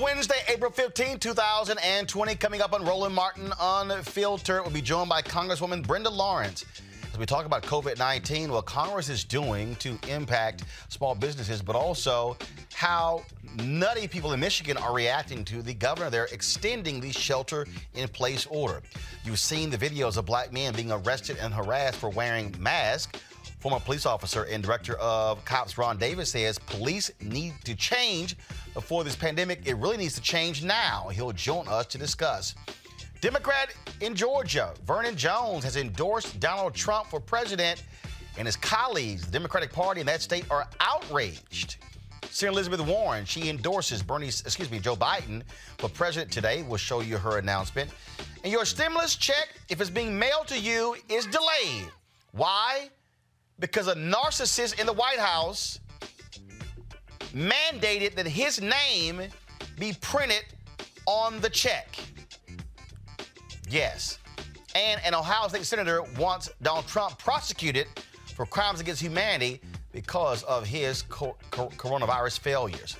Wednesday, April 15, 2020. Coming up on Roland Martin Unfiltered, we'll be joined by Congresswoman Brenda Lawrence as we talk about COVID 19, what Congress is doing to impact small businesses, but also how nutty people in Michigan are reacting to the governor there extending the shelter in place order. You've seen the videos of black men being arrested and harassed for wearing masks. Former police officer and director of cops Ron Davis says police need to change before this pandemic. It really needs to change now. He'll join us to discuss. Democrat in Georgia, Vernon Jones, has endorsed Donald Trump for president, and his colleagues, the Democratic Party in that state, are outraged. Senator Elizabeth Warren, she endorses Bernie, excuse me, Joe Biden for president today. We'll show you her announcement. And your stimulus check, if it's being mailed to you, is delayed. Why? Because a narcissist in the White House mandated that his name be printed on the check. Yes. And an Ohio State Senator wants Donald Trump prosecuted for crimes against humanity because of his co- co- coronavirus failures.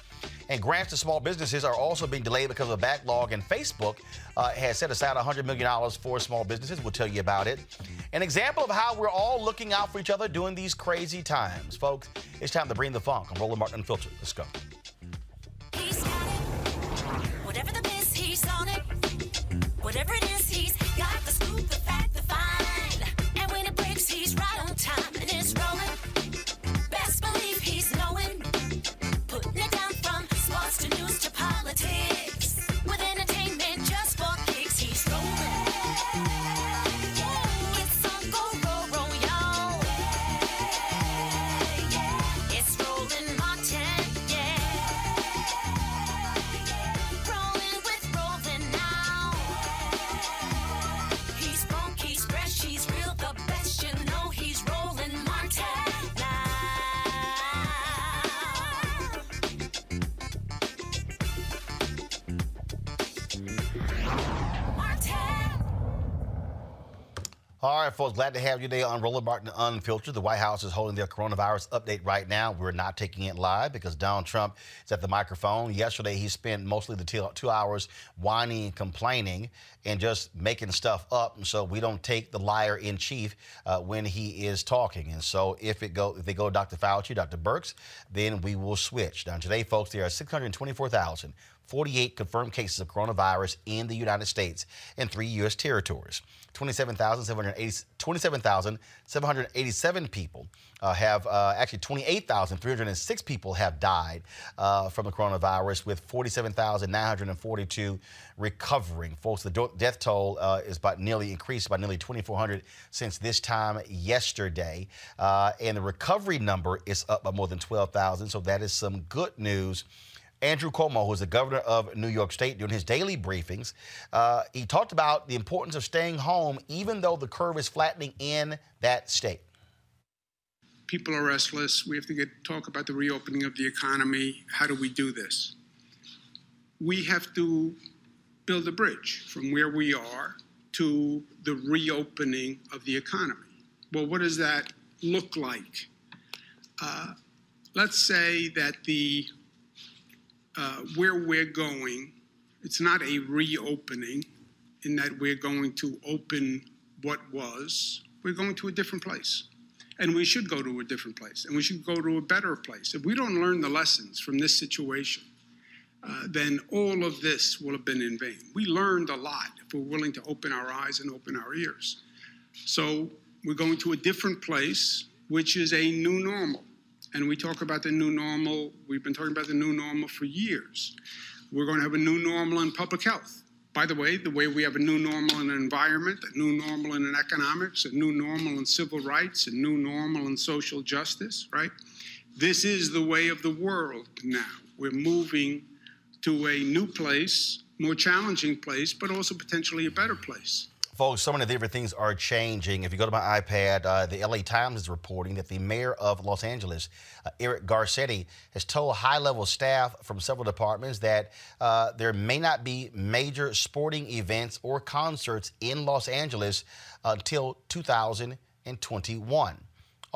And grants to small businesses are also being delayed because of a backlog, and Facebook uh, has set aside $100 million for small businesses. We'll tell you about it. An example of how we're all looking out for each other during these crazy times. Folks, it's time to bring the funk on Roland Martin Unfiltered. Let's go. Whatever the he's on it. Whatever it is, right, folks, glad to have you today on Roland Martin Unfiltered. The White House is holding their coronavirus update right now. We're not taking it live because Donald Trump is at the microphone. Yesterday, he spent mostly the two, hours whining and complaining and just making stuff up. And so we don't take the liar in chief uh, when he is talking. And so if it go if they go Dr. Fauci, Dr. Birx, then we will switch. Now today, folks, there are 624,000. 48 confirmed cases of coronavirus in the United States and three U.S. territories. 27,780 27,787 people uh, have, uh, actually 28,306 people have died uh, from the coronavirus, with 47,942 recovering. Folks, the death toll uh, is about nearly increased by nearly 2,400 since this time yesterday, uh, and the recovery number is up by more than 12,000. So that is some good news. Andrew Cuomo, who is the governor of New York State, during his daily briefings, uh, he talked about the importance of staying home, even though the curve is flattening in that state. People are restless. We have to get talk about the reopening of the economy. How do we do this? We have to build a bridge from where we are to the reopening of the economy. Well, what does that look like? Uh, let's say that the uh, where we're going, it's not a reopening in that we're going to open what was. We're going to a different place. And we should go to a different place. And we should go to a better place. If we don't learn the lessons from this situation, uh, then all of this will have been in vain. We learned a lot if we're willing to open our eyes and open our ears. So we're going to a different place, which is a new normal. And we talk about the new normal, we've been talking about the new normal for years. We're going to have a new normal in public health. By the way, the way we have a new normal in the environment, a new normal in economics, a new normal in civil rights, a new normal in social justice, right? This is the way of the world now. We're moving to a new place, more challenging place, but also potentially a better place. Folks, so many different things are changing. If you go to my iPad, uh, the LA Times is reporting that the mayor of Los Angeles, uh, Eric Garcetti, has told high level staff from several departments that uh, there may not be major sporting events or concerts in Los Angeles until 2021.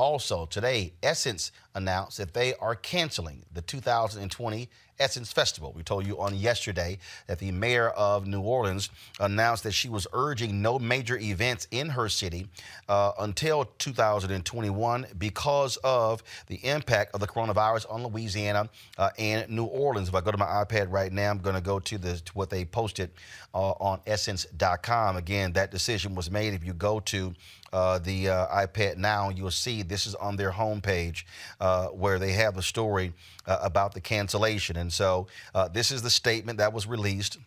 Also, today, Essence announced that they are canceling the 2020 Essence Festival. We told you on yesterday that the mayor of New Orleans announced that she was urging no major events in her city uh, until 2021 because of the impact of the coronavirus on Louisiana uh, and New Orleans. If I go to my iPad right now, I'm going to go to, the, to what they posted uh, on essence.com. Again, that decision was made. If you go to uh, the uh, iPad now, you'll see this is on their homepage uh, where they have a story uh, about the cancellation. And so uh, this is the statement that was released.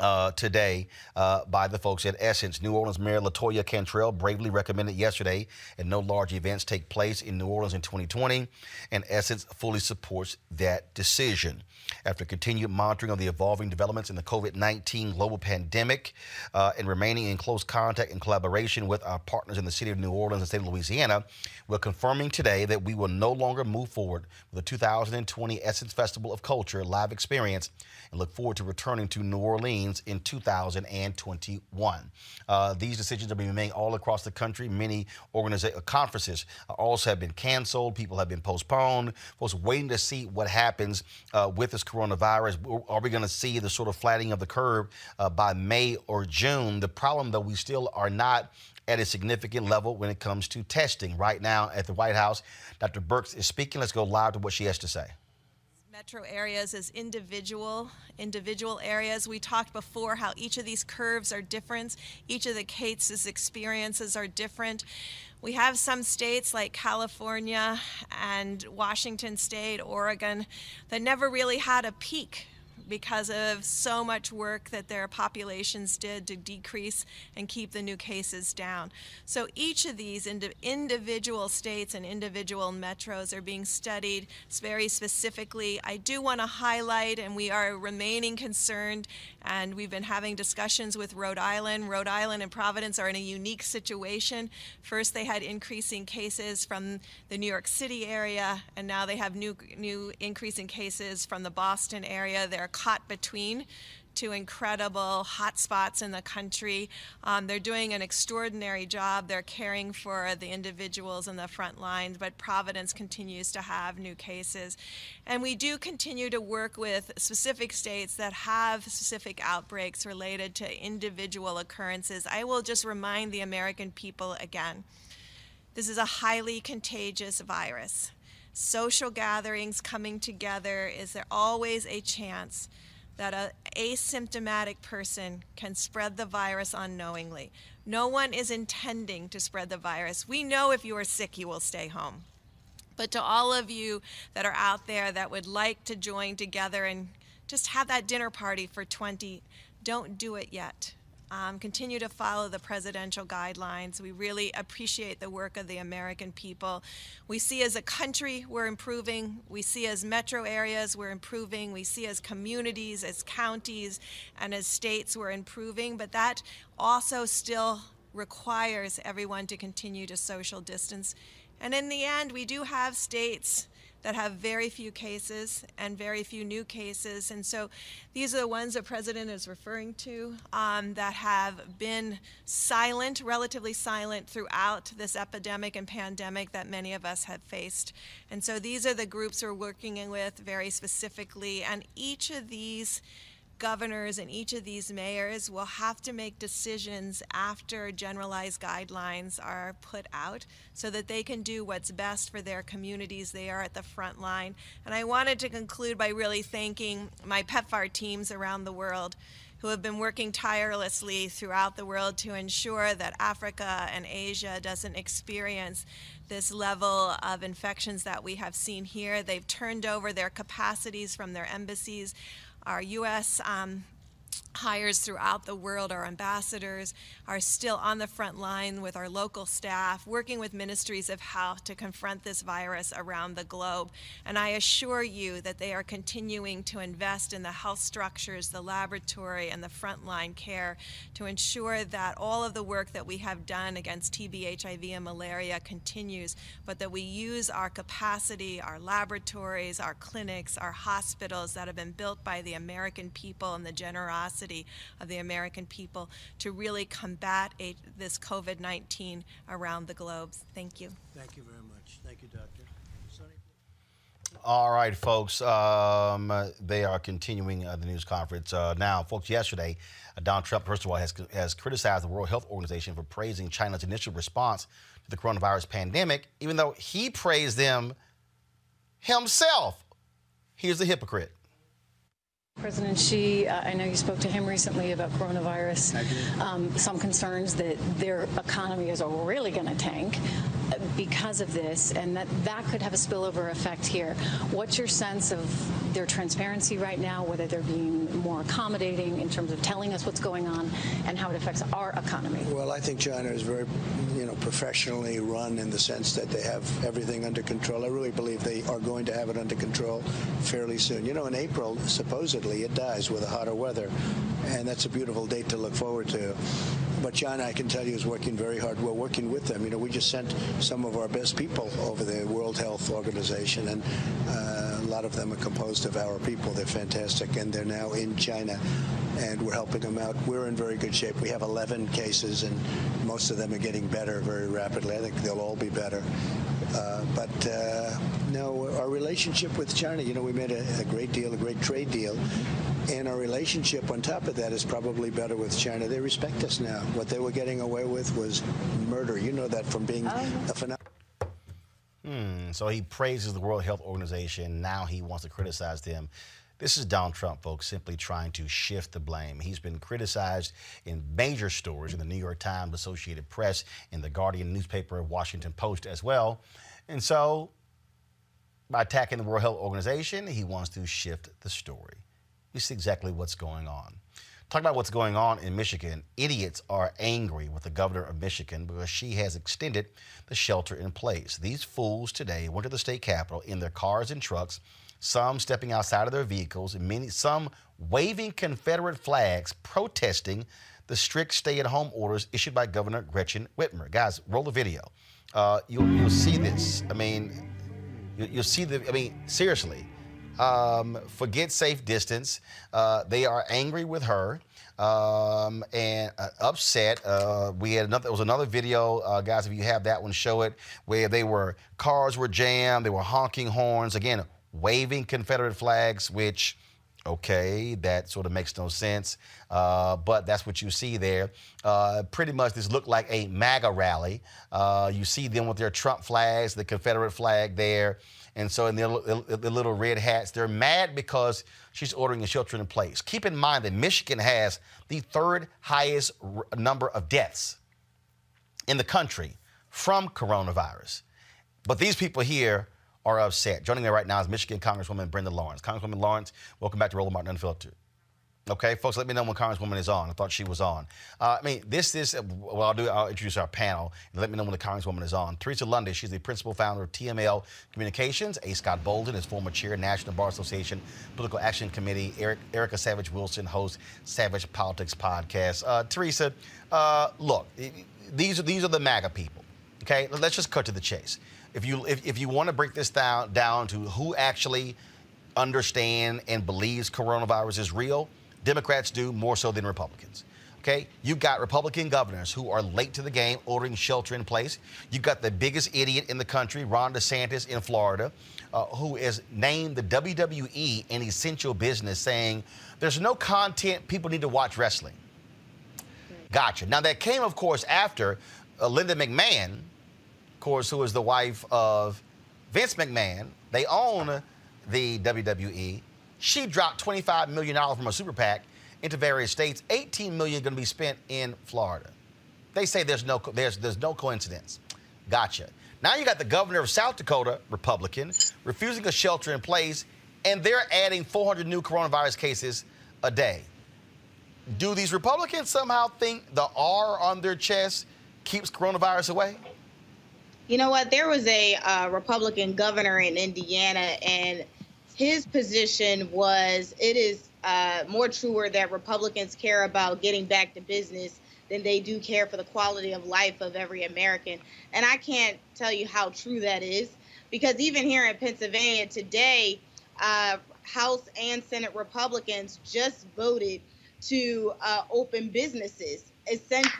Uh, today uh, by the folks at Essence. New Orleans Mayor Latoya Cantrell bravely recommended yesterday that no large events take place in New Orleans in 2020, and Essence fully supports that decision. After continued monitoring of the evolving developments in the COVID 19 global pandemic uh, and remaining in close contact and collaboration with our partners in the city of New Orleans and state of Louisiana, we're confirming today that we will no longer move forward with the 2020 Essence Festival of Culture live experience and look forward to returning to New Orleans in 2021. Uh, these decisions are being made all across the country. Many organiza- conferences also have been canceled. People have been postponed. Folks waiting to see what happens uh, with this coronavirus. Are we going to see the sort of flattening of the curve uh, by May or June? The problem, though, we still are not at a significant level when it comes to testing. Right now at the White House, Dr. Birx is speaking. Let's go live to what she has to say metro areas as individual individual areas. We talked before how each of these curves are different. Each of the cases experiences are different. We have some states like California and Washington State, Oregon, that never really had a peak because of so much work that their populations did to decrease and keep the new cases down. So each of these indi- individual states and individual metros are being studied very specifically. I do want to highlight, and we are remaining concerned, and we've been having discussions with Rhode Island. Rhode Island and Providence are in a unique situation. First, they had increasing cases from the New York City area, and now they have new, new increasing cases from the Boston area. They're caught between two incredible hotspots in the country. Um, they're doing an extraordinary job. They're caring for the individuals in the front lines, but Providence continues to have new cases. And we do continue to work with specific states that have specific outbreaks related to individual occurrences. I will just remind the American people again this is a highly contagious virus. Social gatherings coming together, is there always a chance that an asymptomatic person can spread the virus unknowingly? No one is intending to spread the virus. We know if you are sick, you will stay home. But to all of you that are out there that would like to join together and just have that dinner party for 20, don't do it yet. Um, continue to follow the presidential guidelines. We really appreciate the work of the American people. We see as a country we're improving. We see as metro areas we're improving. We see as communities, as counties, and as states we're improving. But that also still requires everyone to continue to social distance. And in the end, we do have states that have very few cases and very few new cases. And so these are the ones the president is referring to um, that have been silent, relatively silent throughout this epidemic and pandemic that many of us have faced. And so these are the groups we're working with very specifically. And each of these governors and each of these mayors will have to make decisions after generalized guidelines are put out so that they can do what's best for their communities. They are at the front line. And I wanted to conclude by really thanking my PEPFAR teams around the world who have been working tirelessly throughout the world to ensure that Africa and Asia doesn't experience this level of infections that we have seen here. They've turned over their capacities from their embassies. Our U.S. Um, hires throughout the world, our ambassadors are still on the front line with our local staff, working with ministries of health to confront this virus around the globe. And I assure you that they are continuing to invest in the health structures, the laboratory, and the frontline care to ensure that all of the work that we have done against TB, HIV, and malaria continues, but that we use our capacity, our laboratories, our clinics, our hospitals that have been built by the American people and the generosity of the American people to really combat a, this COVID 19 around the globe. Thank you. Thank you very much. Thank you, Doctor. Sonny? All right, folks. Um, they are continuing uh, the news conference uh, now, folks. Yesterday, uh, Donald Trump, first of all, has has criticized the World Health Organization for praising China's initial response to the coronavirus pandemic, even though he praised them himself. Here's the hypocrite. President Xi, uh, I know you spoke to him recently about coronavirus. Um, some concerns that their economy is really going to tank uh, because of this, and that that could have a spillover effect here. What's your sense of their transparency right now, whether they're being more accommodating in terms of telling us what's going on and how it affects our economy? Well, I think China is very, you know, professionally run in the sense that they have everything under control. I really believe they are going to have it under control fairly soon. You know, in April, supposedly it dies with the hotter weather, and that's a beautiful date to look forward to. But China, I can tell you, is working very hard. We're working with them. You know, we just sent some of our best people over the World Health Organization, and uh, a lot of them are composed of our people. They're fantastic, and they're now in China, and we're helping them out. We're in very good shape. We have 11 cases, and most of them are getting better very rapidly. I think they'll all be better. Uh, but uh, no, our relationship with China, you know, we made a, a, great deal, a great trade deal. And our relationship on top of that is probably better with China. They respect us now. What they were getting away with was murder. You know that from being oh. a phenomenon. Hmm, so he praises the World Health Organization. Now he wants to criticize them. This is Donald Trump, folks, simply trying to shift the blame. He's been criticized in major stories in the New York Times, Associated Press, in the Guardian newspaper, Washington Post as well. And so, by attacking the World Health Organization, he wants to shift the story. You see exactly what's going on. Talk about what's going on in Michigan. Idiots are angry with the governor of Michigan because she has extended the shelter in place. These fools today went to the state capitol in their cars and trucks some stepping outside of their vehicles, and many, some waving Confederate flags protesting the strict stay-at-home orders issued by Governor Gretchen Whitmer. Guys, roll the video. Uh, you'll, you'll see this. I mean, you, will see the. I mean, seriously. um, forget safe distance. Uh, they are angry with her. Um, and uh, upset. Uh, we had another. There was another video, uh, guys. If you have that one, show it. Where they were cars were jammed. They were honking horns. Again, waving Confederate flags, which Okay, that sort of makes no sense, uh, but that's what you see there. Uh, pretty much, this looked like a MAGA rally. Uh, you see them with their Trump flags, the Confederate flag there, and so in the little red hats. They're mad because she's ordering a shelter in place. Keep in mind that Michigan has the third highest r- number of deaths in the country from coronavirus, but these people here are upset. Joining me right now is Michigan Congresswoman Brenda Lawrence. Congresswoman Lawrence, welcome back to Roland Martin Unfiltered. Okay, folks, let me know when Congresswoman is on. I thought she was on. Uh, I mean, this is, well, I'll do, I'll introduce our panel and let me know when the Congresswoman is on. Teresa Lundy, she's the principal founder of TML Communications. A. Scott Bolden is former chair, National Bar Association Political Action Committee. Eric, Erica Savage Wilson hosts Savage Politics Podcast. Uh, Teresa, uh, look, these are, these are the MAGA people. Okay, let's just cut to the chase if you if, if you want to break this down down to who actually understand and believes coronavirus is real, Democrats do more so than Republicans. Okay, you've got Republican governors who are late to the game, ordering shelter in place. You've got the biggest idiot in the country, Ron DeSantis in Florida, uh, who has named the WWE an essential business, saying there's no content people need to watch wrestling. Gotcha. Now that came, of course, after uh, Linda McMahon course, who is the wife of Vince McMahon. They own the WWE. She dropped $25 million from a super PAC into various states. 18 million going to be spent in Florida. They say there's no there's there's no coincidence. Gotcha. Now you got the governor of South Dakota, Republican, refusing a shelter in place, and they're adding 400 new coronavirus cases a day. Do these Republicans somehow think the R on their chest keeps coronavirus away? You know what? There was a uh, Republican governor in Indiana, and his position was it is uh, more truer that Republicans care about getting back to business than they do care for the quality of life of every American. And I can't tell you how true that is because even here in Pennsylvania today, uh, House and Senate Republicans just voted to uh, open businesses,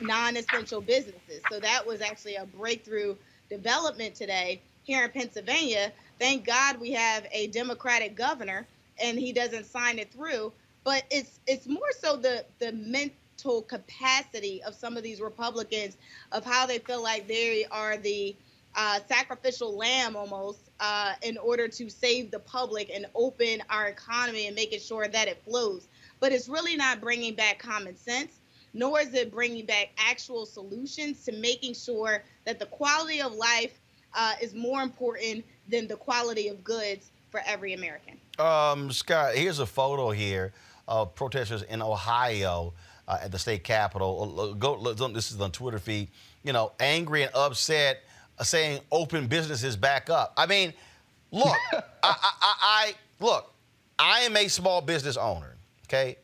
non essential businesses. So that was actually a breakthrough development today here in Pennsylvania. Thank God we have a Democratic governor and he doesn't sign it through. But it's it's more so the the mental capacity of some of these Republicans of how they feel like they are the uh, sacrificial lamb almost uh, in order to save the public and open our economy and making sure that it flows. But it's really not bringing back common sense nor is it bringing back actual solutions to making sure that the quality of life uh, is more important than the quality of goods for every American. Um, Scott, here's a photo here of protesters in Ohio uh, at the state capitol. Go, this is on Twitter feed. You know, angry and upset, uh, saying open businesses back up. I mean, look, I, I, I look. I am a small business owner. Okay,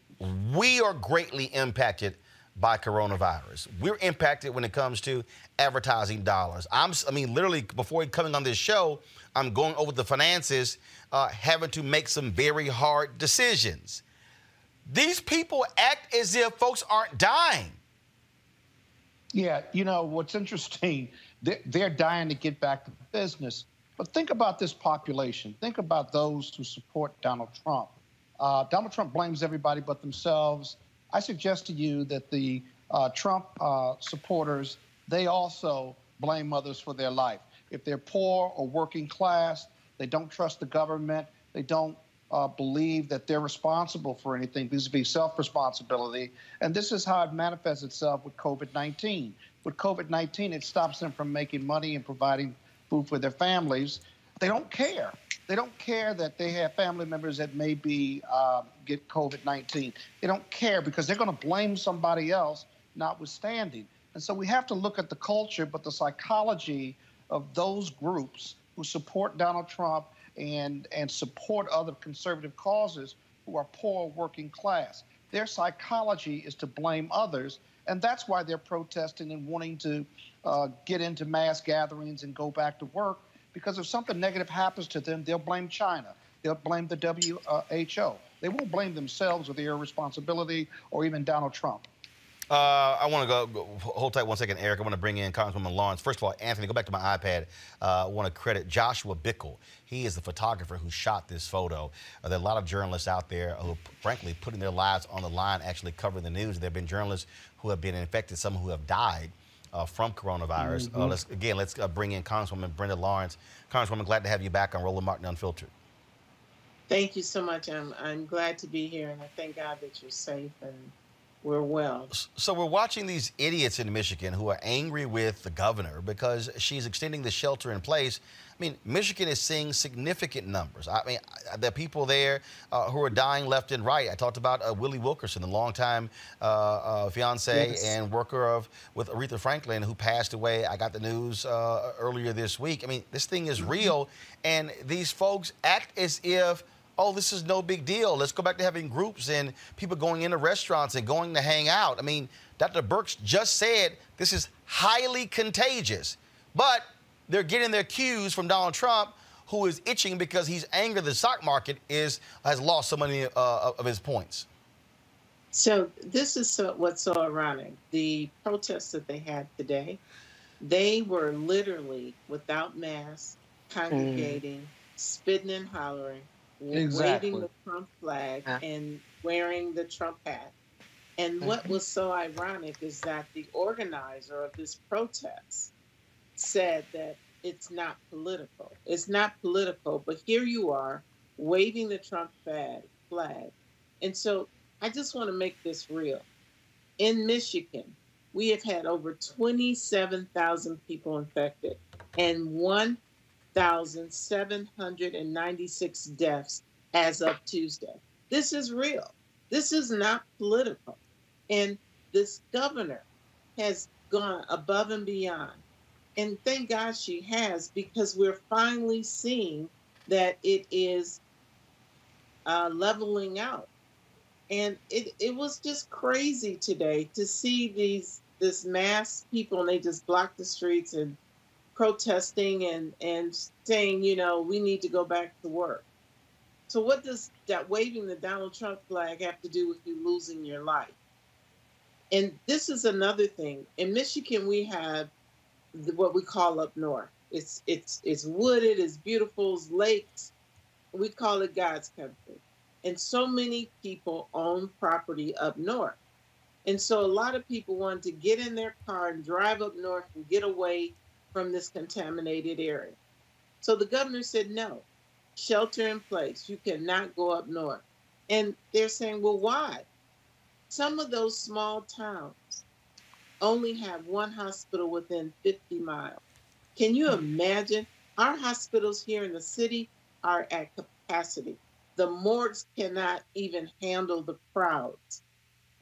we are greatly impacted by coronavirus. We're impacted when it comes to advertising dollars. I'm, I mean, literally, before coming on this show, I'm going over the finances, uh, having to make some very hard decisions. These people act as if folks aren't dying. Yeah, you know, what's interesting, they're, dying to get back to business. But think about this population. Think about those who support Donald Trump. Uh, Donald Trump blames everybody but themselves I suggest to you that the uh, Trump uh, supporters, they also blame others for their life. If they're poor or working class, they don't trust the government, they don't uh, believe that they're responsible for anything vis-a-vis self-responsibility. And this is how it manifests itself with COVID-19. With COVID-19, it stops them from making money and providing food for their families. They don't care. They don't care that they have family members that maybe uh, get COVID 19. They don't care because they're going to blame somebody else, notwithstanding. And so we have to look at the culture, but the psychology of those groups who support Donald Trump and and support other conservative causes who are poor working class. Their psychology is to blame others, and that's why they're protesting and wanting to uh, get into mass gatherings and go back to work because if something negative happens to them, they'll blame China. they'll blame the WHO. They won't blame themselves or their irresponsibility or even Donald Trump. Uh, I want to go, go, hold tight one second, Eric. I want to bring in Congresswoman Lawrence. First of all, Anthony, go back to my iPad. Uh, I want to credit Joshua Bickel. He is the photographer who shot this photo. Uh, there are a lot of journalists out there who, frankly, putting their lives on the line, actually covering the news. There have been journalists who have been infected, some who have died. Uh, from coronavirus. Mhm. Uh, let's again, let's uh, bring in Congresswoman Brenda Lawrence. Congresswoman, glad to have you back on Roland Martin Unfiltered. Thank you so much. I'm I'm glad to be here, and I thank God that you're safe and we're well. So we're watching these idiots in Michigan who are angry with the governor because she's extending the shelter in place. I mean, Michigan is seeing significant numbers. I mean, there are people there uh, who are dying left and right. I talked about uh, Willie Wilkerson, the longtime uh, uh, fiance Yes. and worker of with Aretha Franklin, who passed away. I got the news uh, earlier this week. I mean, this thing is real, and these folks act as if oh, this is no big deal. Let's go back to having groups and people going into restaurants and going to hang out. I mean, Dr. Birx just said this is highly contagious, but they're getting their cues from Donald Trump, who is itching because he's angry the stock market is has lost so many uh, of his points. So this is so, what's so ironic. The protests that they had today, they were literally without masks, congregating, spitting and hollering, Exactly. waving the Trump flag, Yeah. and wearing the Trump hat. And what Mhm. was so ironic is that the organizer of this protest said that it's not political. It's not political, but here you are waving the Trump flag. And so I just want to make this real. In Michigan, we have had over 27,000 people infected and 1,796 deaths as of Tuesday. This is real. This is not political. And this governor has gone above and beyond. And thank God she has, because we're finally seeing that it is uh, leveling out. And it, it was just crazy today to see these this mass people and they just blocked the streets and protesting and, and saying, you know, we need to go back to work. So what does that waving the Donald Trump flag have to do with you losing your life? And this is another thing. In Michigan, we have what we call up north. It's it's it's wooded, it's beautiful, it's lakes. We call it God's country. And so many people own property up north. And so a lot of people want to get in their car and drive up north and get away from this contaminated area. So the governor said, no, shelter in place. You cannot go up north. And they're saying, well, why? Some of those small towns only have one hospital within 50 miles. Can you imagine? Our hospitals here in the city are at capacity. The morgues cannot even handle the crowds.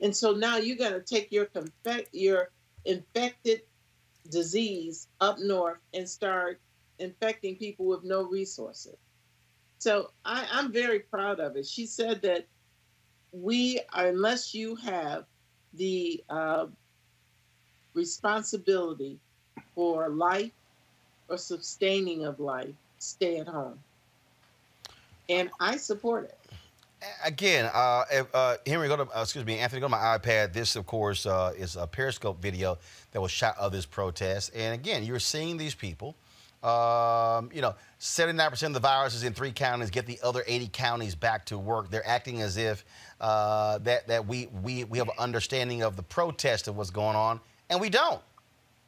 And so now you're going to take your your infected disease up north and start infecting people with no resources. So I, I'm very proud of it. She said that we, unless you have the uh, responsibility for life or sustaining of life, stay at home. And I support it. Again, uh, uh, Henry, go to uh, excuse me, Anthony, go to my iPad. This, of course, uh, is a Periscope video that was shot of this protest. And again, you're seeing these people. Um, you know, 79% of the virus is in three counties. Get the other 80 counties back to work. They're acting as if uh, that that we we we have an understanding of the protest of what's going on, and we don't.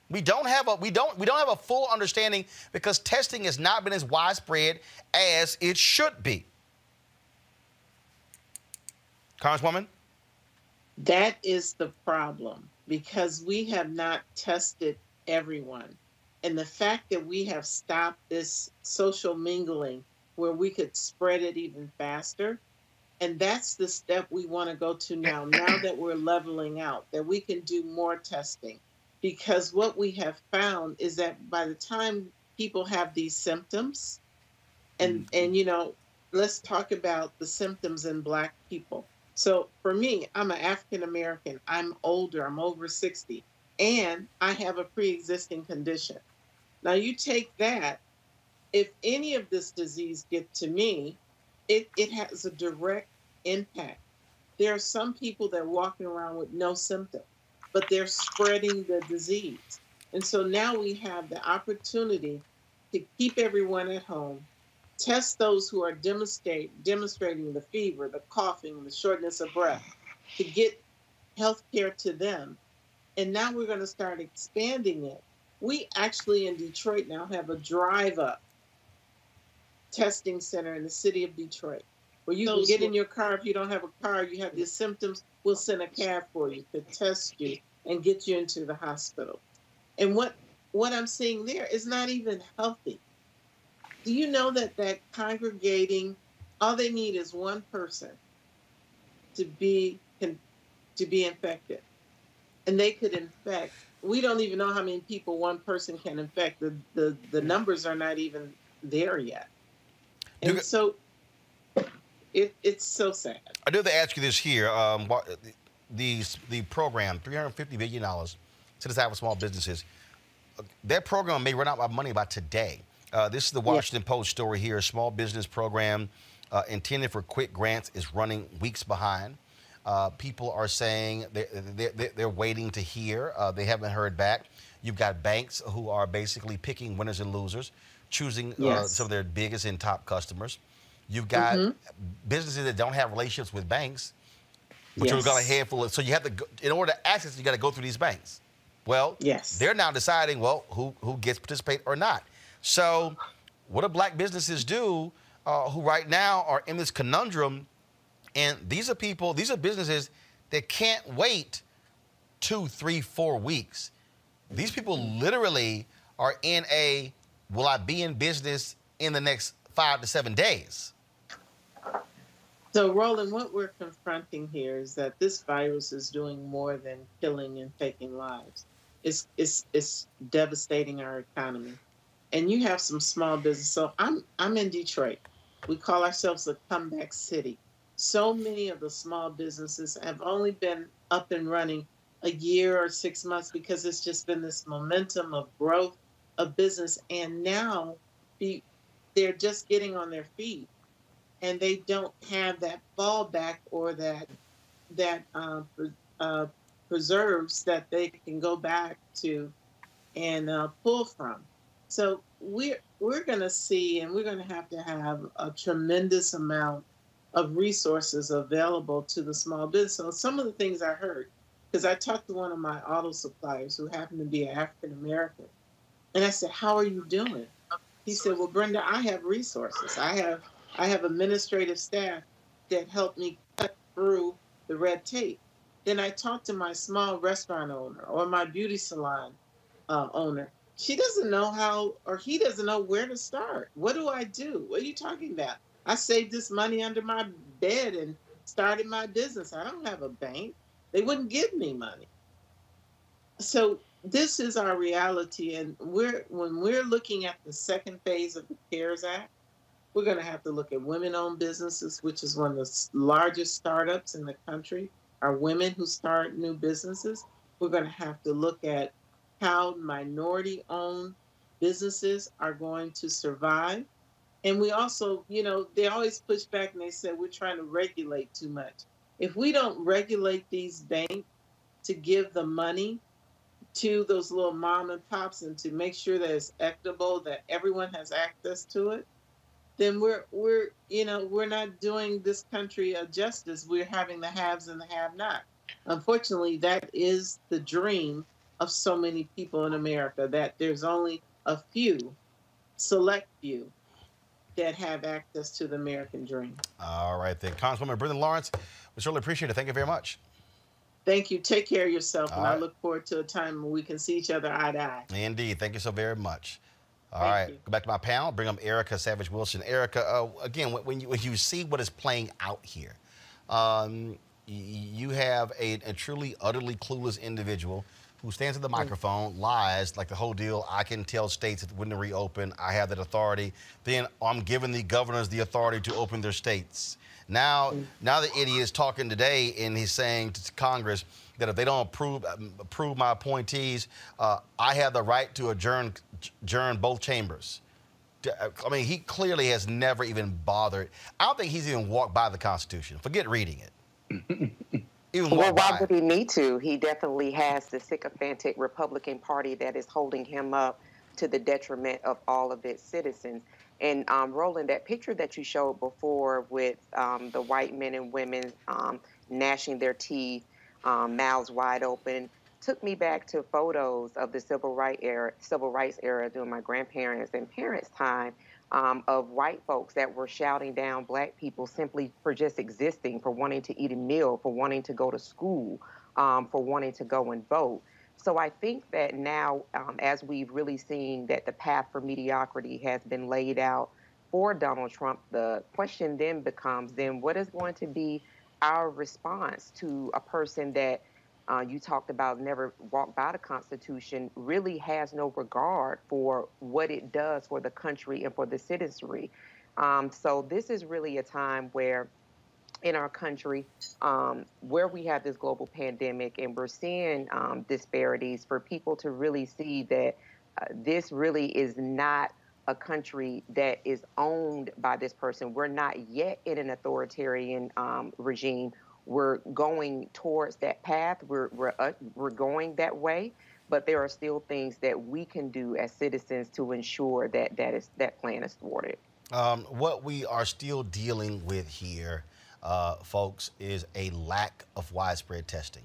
We don't have a we don't we don't have a full understanding because testing has not been as widespread as it should be. Congresswoman? That is the problem because we have not tested everyone. And the fact that we have stopped this social mingling where we could spread it even faster. And that's the step we want to go to now, now that we're leveling out, that we can do more testing. Because what we have found is that by the time people have these symptoms, and mm-hmm. and you know, let's talk about the symptoms in black people. So for me, I'm an African American. I'm older. I'm over 60, and I have a pre-existing condition. Now you take that. If any of this disease get to me, it, it has a direct impact. There are some people that are walking around with no symptom, but they're spreading the disease. And so now we have the opportunity to keep everyone at home, test those who are demonstrate, demonstrating the fever, the coughing, the shortness of breath, to get health care to them. And now we're going to start expanding it. We actually in Detroit now have a drive up testing center in the city of Detroit where you can get in your car. If you don't have a car, you have these symptoms, we'll send a cab for you to test you and get you into the hospital. And what what I'm seeing there is not even healthy. Do you know that that congregating, all they need is one person to be to be infected, and they could infect. We don't even know how many people one person can infect. The the, the numbers are not even there yet, and so it it's so sad. I do have to ask you this here. Um, what, the, the program, $350 billion to the South small businesses, that program may run out of money by today. Uh, this is the Washington Post story here. A small business program uh, intended for quick grants is running weeks behind. Uh, people are saying they're, they're, they're waiting to hear. Uh, they haven't heard back. You've got banks who are basically picking winners and losers, choosing uh, some of their biggest and top customers. You've got Mhm. businesses that don't have relationships with banks, but you've got a handful of. So you have to, go, in order to access, you got to go through these banks. Well, yes, they're now deciding well who who gets to participate or not. So, what do black businesses do uh, who right now are in this conundrum? And these are people, these are businesses that can't wait two, three, four weeks. These people literally are in a will I be in business in the next five to seven days? So, Roland, what we're confronting here is that this virus is doing more than killing and taking lives. It's, it's, it's devastating our economy. And you have some small business. So, I'm, I'm in Detroit. We call ourselves a comeback city. So many of the small businesses have only been up and running a year or six months because it's just been this momentum of growth of business. And now be, they're just getting on their feet and they don't have that fallback or that that uh, uh, preserves that they can go back to and uh, pull from. So we're we're going to see, and we're going to have to have a tremendous amount of resources available to the small business. So some of the things I heard, because I talked to one of my auto suppliers who happened to be African American, and I said, "How are you doing?" He said, "Well, Brenda, I have resources. I have I have administrative staff that help me cut through the red tape. Then I talk to my small restaurant owner or my beauty salon uh, owner. She doesn't know how, or he doesn't know where to start. What do I do? What are you talking about? I saved this money under my bed and started my business. I don't have a bank. They wouldn't give me money. So this is our reality, and we're when we're looking at the second phase of the CARES Act we're going to have to look at women-owned businesses, which is one of the largest startups in the country. Are women who start new businesses. We're going to have to look at how minority-owned businesses are going to survive. And we also, you know, they always push back and they say we're trying to regulate too much. If we don't regulate these banks to give the money to those little mom and pops and to make sure that it's equitable, that everyone has access to it, then we're we're you know we're not doing this country a justice. We're having the haves and the have-not. Unfortunately, that is the dream of so many people in America. That there's only a few, select few, that have access to the American dream. All right, then. Congresswoman Brenda Lawrence, we certainly appreciate it. Thank you very much. Thank you. Take care of yourself, All and I look forward to a time when we can see each other eye to eye. Indeed. Thank you so very much. All Thank right, you. go back to my panel. Bring up Erica Savage Wilson. Erica, uh, again, when, you, when you see what is playing out here, um, you have a, a truly, utterly clueless individual who stands at the microphone, lies like the whole deal. I can tell states that when to reopen, I have that authority. Then I'm giving the governors the authority to open their states. Now, now the idiot is talking today, and he's saying to Congress that if they don't approve um, approve my appointees, uh, I have the right to adjourn adjourn both chambers. I mean, he clearly has never even bothered. I don't think he's even walked by the Constitution. Forget reading it. even Well, why by. would he need to? He definitely has the sycophantic Republican Party that is holding him up to the detriment of all of its citizens. And um, Roland, that picture that you showed before with um, the white men and women um, gnashing their teeth, um, mouths wide open, took me back to photos of the civil rights era, civil rights era during my grandparents' and parents' time um, of white folks that were shouting down black people simply for just existing, for wanting to eat a meal, for wanting to go to school, um, for wanting to go and vote. So I think that now, um, as we've really seen that the path for mediocrity has been laid out for Donald Trump, the question then becomes then what is going to be our response to a person that uh, you talked about never walked by the Constitution, really has no regard for what it does for the country and for the citizenry. Um, so this is really a time where in our country um, where we have this global pandemic and we're seeing um, disparities for people to really see that uh, this really is not a country that is owned by this person. We're not yet in an authoritarian um, regime. We're going towards that path. We're we're uh, we're going that way, but there are still things that we can do as citizens to ensure that that is that plan is thwarted. Um, what we are still dealing with here, uh, folks, is a lack of widespread testing.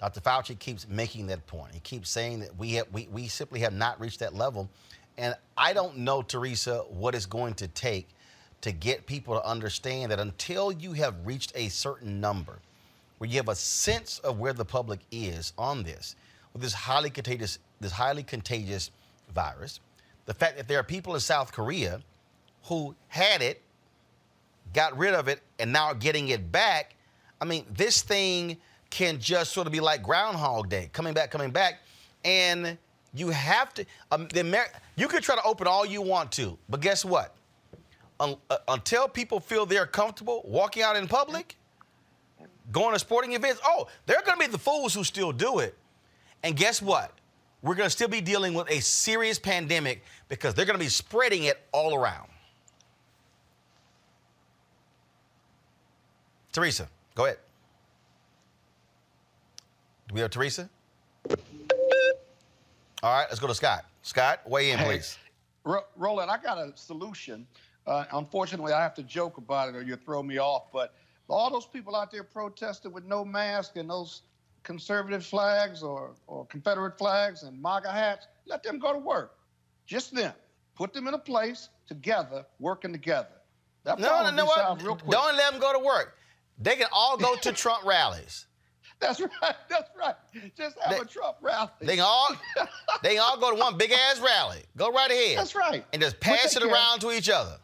Dr. Fauci keeps making that point. He keeps saying that we have, we, we simply have not reached that level. And I don't know, Teresa, what it's going to take to get people to understand that until you have reached a certain number, where you have a sense of where the public is on this, with this highly contagious, this highly contagious virus, the fact that there are people in South Korea who had it, got rid of it, and now getting it back. I mean, this thing can just sort of be like Groundhog Day, coming back, coming back, and you have to. Um, the Amer- you can try to open all you want to, but guess what? Un- uh, until people feel they're comfortable walking out in public, going to sporting events, oh, they're going to be the fools who still do it. And guess what? We're going to still be dealing with a serious pandemic because they're going to be spreading it all around. Teresa, go ahead. Do we have Teresa? All right, let's go to Scott. Scott, weigh in, Hey, please. Ro- Roland, I got a solution. Uh, unfortunately, I have to joke about it or you'll throw me off. But all those people out there protesting with no mask and those conservative flags or, or Confederate flags and MAGA hats, let them go to work. Just them. Put them in a place together, working together. That No, no, no, will be what? solved real quick. Don't let them go to work. They can all go to Trump rallies. That's right. That's right. Just have They- a Trump rally. They can all they can all go to one big ass rally. Go right ahead. That's right. And just pass it can. around to each other.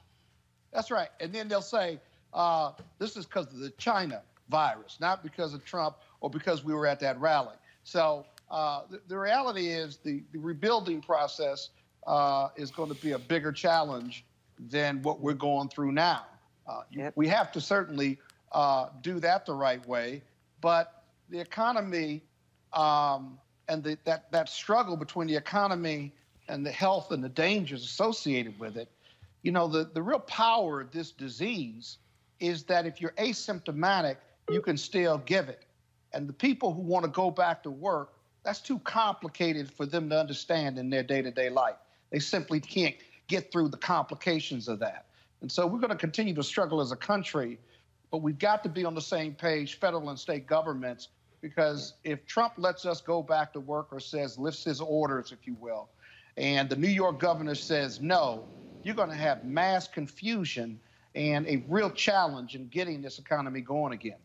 That's right. And then they'll say, uh, this is because of the China virus, not because of Trump or because we were at that rally. So uh, the, the reality is the, the rebuilding process uh, is going to be a bigger challenge than what we're going through now. Uh, you- We have to certainly uh, do that the right way, but the economy um, and the, that, that struggle between the economy and the health and the dangers associated with it you know, the, the real power of this disease is that if you're asymptomatic, you can still give it. And the people who want to go back to work, that's too complicated for them to understand in their day to day life. They simply can't get through the complications of that. And so we're going to continue to struggle as a country, but we've got to be on the same page, federal and state governments, because if Trump lets us go back to work or says, lifts his orders, if you will, and the New York governor says no, you're going to have mass confusion and a real challenge in getting this economy going again.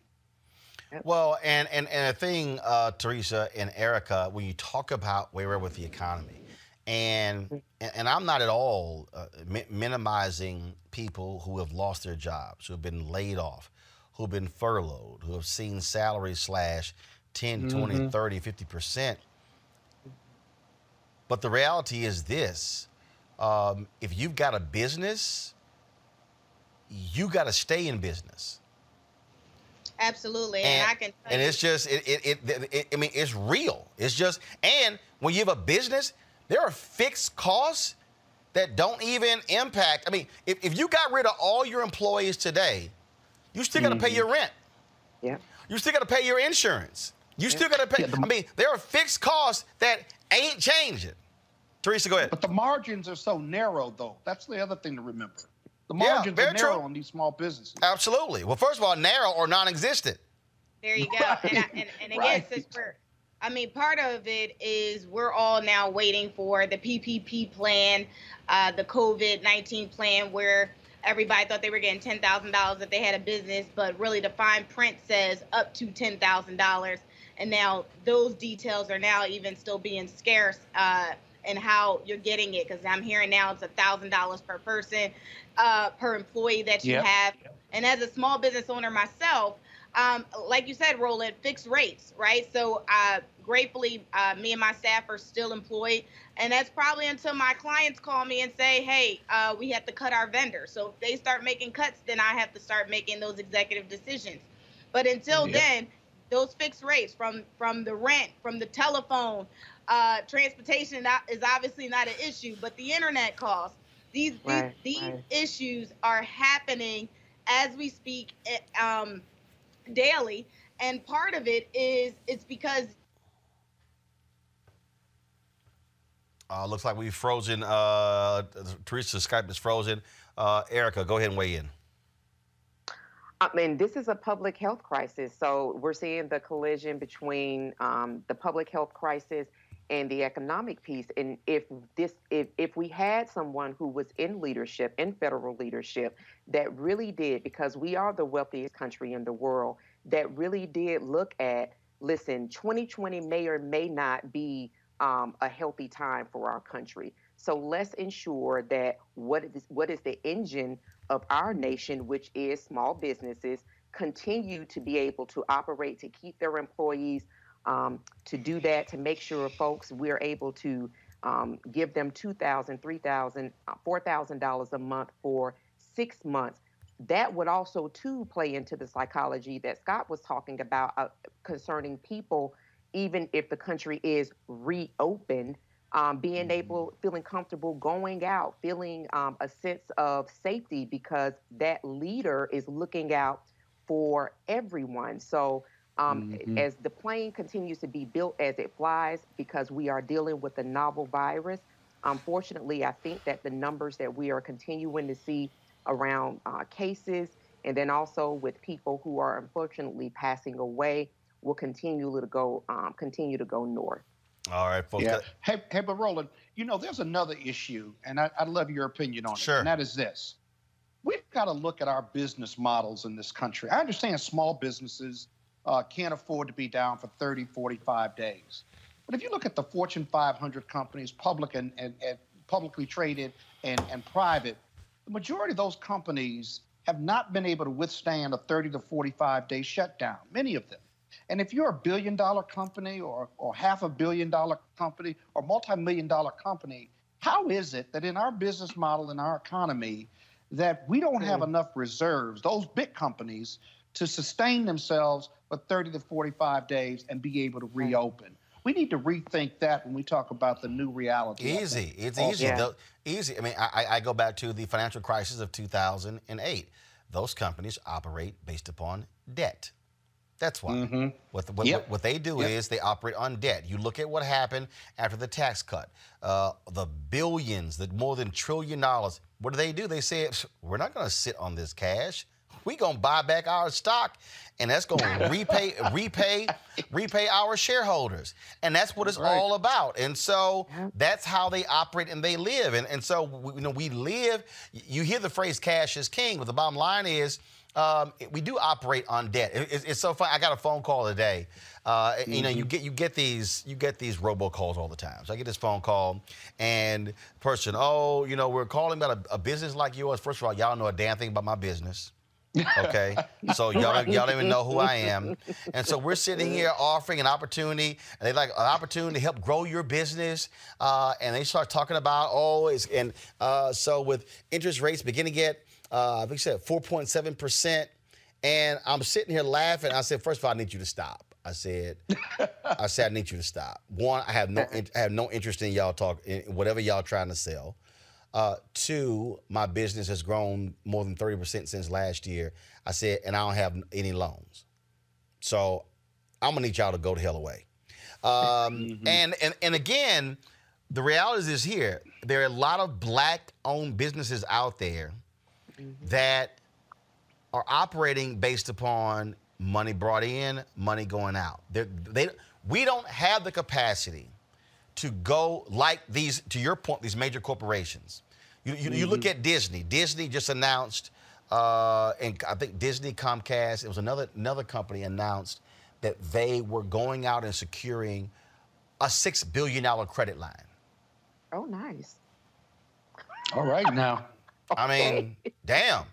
Well, and and and a thing, uh, Teresa and Erica, when you talk about where we're with the economy, and and, and I'm not at all uh, mi- minimizing people who have lost their jobs, who have been laid off, who have been furloughed, who have seen salaries slash 10, 20, Mhm. 30, 50 percent. But the reality is this: um, if you've got a business, you got to stay in business. Absolutely. And, I can tell and you, it's just it, it, it, it- I mean it's real. It's just and when you have a business, there are fixed costs that don't even impact. I mean, if, if you got rid of all your employees today, you still got to pay Mhm. your rent. Yeah. You still got to pay your insurance. You still got to pay. Yeah. I mean, there are fixed costs that ain't changing. Teresa, go ahead. But the margins are so narrow, though. That's the other thing to remember. The margins very are narrow true. on these small businesses. Absolutely. Well, first of all, narrow or non-existent. There you go. And, I, and, and again, Right. since we're, I mean, part of it is we're all now waiting for the PPP plan, uh, the COVID 19 plan, where everybody thought they were getting $10,000 if they had a business, but really the fine print says up to $10,000. And now those details are now even still being scarce. Uh, and how you're getting it because I'm hearing now it's a thousand dollars per person, uh, per employee that you Yep. have. And as a small business owner myself, um, like you said, Roland, fixed rates, right? So uh, gratefully, uh, me and my staff are still employed, and that's probably until my clients call me and say, "Hey, uh, we have to cut our vendor." So if they start making cuts, then I have to start making those executive decisions. But until Yep. then, those fixed rates from from the rent, from the telephone, uh, transportation is obviously not an issue, but the internet costs. These Right, these, these right. issues are happening as we speak. eh, Um, daily and part of it is it's because Uh, looks like we've frozen. Uh, Teresa's Skype is frozen. Uh, Erica, go ahead and weigh in. I mean, this is a public health crisis. So we're seeing the collision between um, the public health crisis and the economic piece. And if this, if if we had someone who was in leadership, in federal leadership, that really did, because we are the wealthiest country in the world, that really did look at, listen, 2020 may or may not be um, a healthy time for our country. So let's ensure that what is what is the engine of our nation, which is small businesses, continue to be able to operate to keep their employees, um, to do that, to make sure folks we're able to um, give them two thousand, three thousand, uh, four thousand dollars a month for six months. That would also too play into the psychology that Scott was talking about uh, concerning people, even if the country is reopened um, being able, feeling comfortable going out, feeling um, a sense of safety because that leader is looking out for everyone. So, um, Mhm. as the plane continues to be built as it flies, because we are dealing with a novel virus, unfortunately, I think that the numbers that we are continuing to see around uh, cases and then also with people who are unfortunately passing away will continue to go um, continue to go north. All right, folks. Yeah. Hey, hey, but Roland, you know, there's another issue, and I, I'd love your opinion on Sure. it. And that is this. We've got to look at our business models in this country. I understand small businesses uh, can't afford to be down for 30, 45 days. But if you look at the Fortune 500 companies, public and, and, and publicly traded and, and private, the majority of those companies have not been able to withstand a 30 to 45 day shutdown, many of them. And if you're a billion dollar company or, or half a billion dollar company or multi million dollar company, how is it that in our business model, in our economy, that we don't have enough reserves, those big companies, to sustain themselves for 30 to 45 days and be able to reopen? We need to rethink that when we talk about the new reality. I Easy. It's easy. They'll- Easy. I mean, I, I- I go back to the financial crisis of 2008. Those companies operate based upon debt. That's why. What, the, what, Yep. what, what they do Yep. is they operate on debt. You look at what happened after the tax cut. Uh, the billions, the more than trillion dollars. What do they do? They say, we're not going to sit on this cash. We're going to buy back our stock, and that's going to repay, repay, repay our shareholders. And that's what it's Right. all about. And so that's how they operate and they live. And, and so, we, you know, we live, you hear the phrase cash is king, but the bottom line is, um, we do operate on debt. It- it's, it's so fun. I got a phone call today. Uh, You know, you get you get these you get these robocalls all the time. So I get this phone call, and person, oh, you know, we're calling about a, a business like yours. First of all, y'all know a damn thing about my business. Okay, so y'all don't, y'all don't even know who I am, and so we're sitting here offering an opportunity, and they like an opportunity to help grow your business, uh, and they start talking about oh, it's, and uh, so with interest rates beginning to get, uh, I think you said 4.7 percent, and I'm sitting here laughing. I said, first of all, I need you to stop. I said, I said, I need you to stop. One, I have no, I have no interest in y'all talk, in whatever y'all trying to sell. Uh, two, my business has grown more than 30% since last year. I said, and I don't have any loans. So I'm gonna need y'all to go the hell away. Um, and, and and again, the reality is here. There are a lot of black-owned businesses out there that are operating based upon money brought in, money going out. They're, they we don't have the capacity to go like these. To your point, these major corporations. You, you, you look at Disney. Disney just announced, uh, and I think Disney, Comcast, it was another another company announced that they were going out and securing a six billion dollar credit line. Oh, nice. All right now. I mean, damn.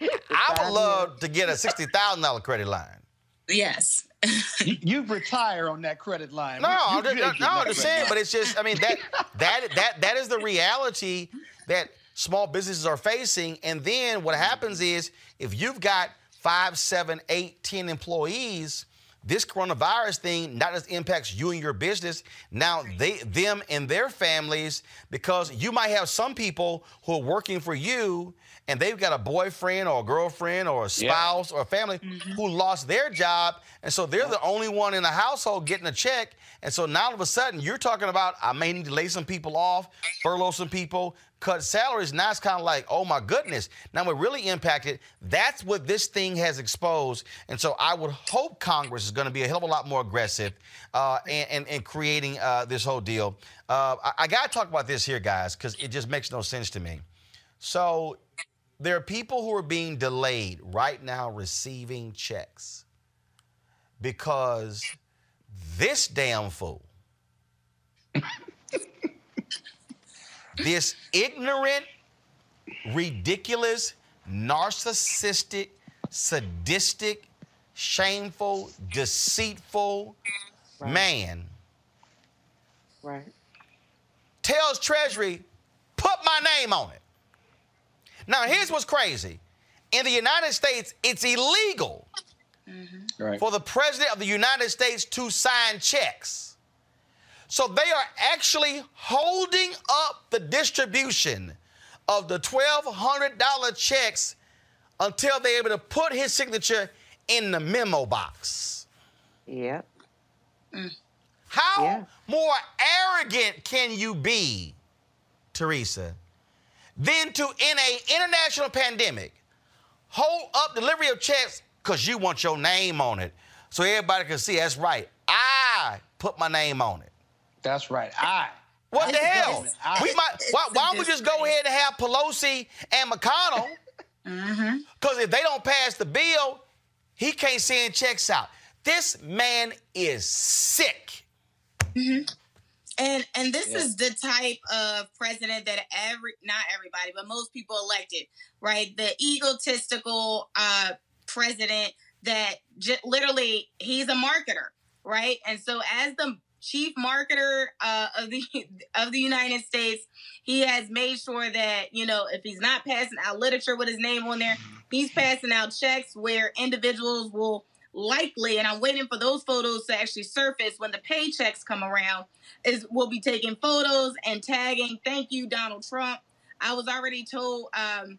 I would love to get a sixty thousand dollar credit line. Yes. You, you retire on that credit line. No, You I'm no, no, I'm just saying, but it's just, I mean, that that that that is the reality that small businesses are facing. And then what happens is if you've got five, seven, eight, ten employees, this coronavirus thing not just impacts you and your business, now they them and their families, because you might have some people who are working for you and they've got a boyfriend or a girlfriend or a spouse or a family who lost their job. And so they're the only one in the household getting a check. And so now all of a sudden you're talking about I may need to lay some people off, furlough some people, cut salaries. Now it's kind of like, oh my goodness. Now we're really impacted. That's what this thing has exposed. And so I would hope Congress is going to be a hell of a lot more aggressive uh, and, and, and creating uh, this whole deal. Uh, I, I got to talk about this here, guys, because it just makes no sense to me. So there are people who are being delayed right now receiving checks because this damn fool, this ignorant, ridiculous, narcissistic, sadistic, shameful, deceitful man Right. tells Treasury, put my name on it. Now, here's what's crazy. In the United States, it's illegal mm-hmm. Right. for the President of the United States to sign checks. So they are actually holding up the distribution of the $1,200 checks until they're able to put his signature in the memo box. Yep. Mm. How more arrogant can you be, Teresa, than to, in a international pandemic, hold up delivery of checks because you want your name on it so everybody can see that's right. I put my name on it. That's right. I. What the hell? I- we might. Why, why don't we just go ahead and have Pelosi and McConnell? Mm-hmm. Because if they don't pass the bill, he can't send checks out. This man is sick. Mm-hmm. And and this Yeah. is the type of president that every not everybody, but most people elected, right? The egotistical uh president that j- literally he's a marketer, right? And so as the chief marketer uh, of the of the United States, he has made sure that you know if he's not passing out literature with his name on there, he's passing out checks where individuals will likely, and I'm waiting for those photos to actually surface when the paychecks come around. Is we'll be taking photos and tagging. Thank you, Donald Trump. I was already told um,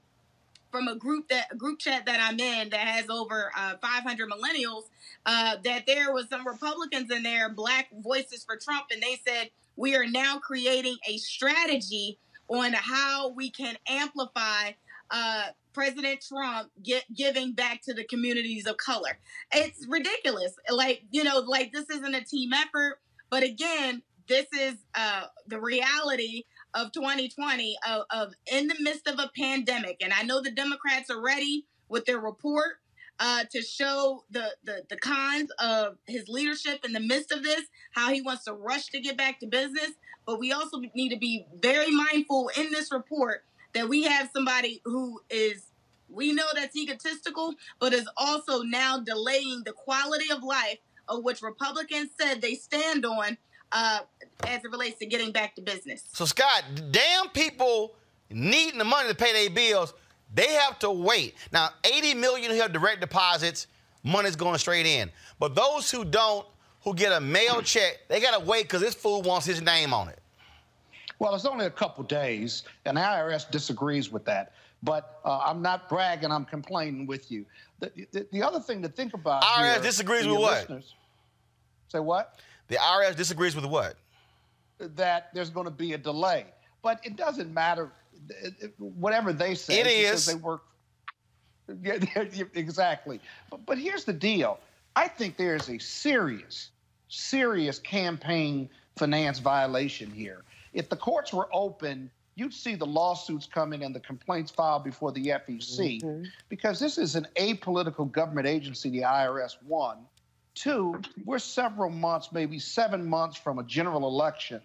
from a group that a group chat that I'm in that has over uh, 500 millennials uh, that there was some Republicans in there, Black Voices for Trump, and they said we are now creating a strategy on how we can amplify uh, President Trump get, giving back to the communities of color. It's ridiculous. Like you know, like this isn't a team effort, but again, this is uh, the reality of 2020 of, of in the midst of a pandemic and i know the democrats are ready with their report uh, to show the, the the cons of his leadership in the midst of this how he wants to rush to get back to business but we also need to be very mindful in this report that we have somebody who is we know that's egotistical but is also now delaying the quality of life of which republicans said they stand on uh, as it relates to getting back to business So Scott, damn people needing the money to pay their bills, they have to wait. Now, 80 million who have direct deposits, money's going straight in. But those who don't, who get a mail check, they gotta wait because this fool wants his name on it. Well, it's only a couple days, and the IRS disagrees with that. But uh, I'm not bragging, I'm complaining with you. The, the, the other thing to think about IRS here disagrees with what? say what? The IRS disagrees with what? That there's going to be a delay. But it doesn't matter. Whatever they say, It is. They work. Yeah, exactly. But, but here's the deal. I think there is a serious, serious campaign finance violation here. If the courts were open, you'd see the lawsuits coming and the complaints filed before the FEC because this is an apolitical government agency, the IRS. One. Two, we're several months, maybe seven months from a general election.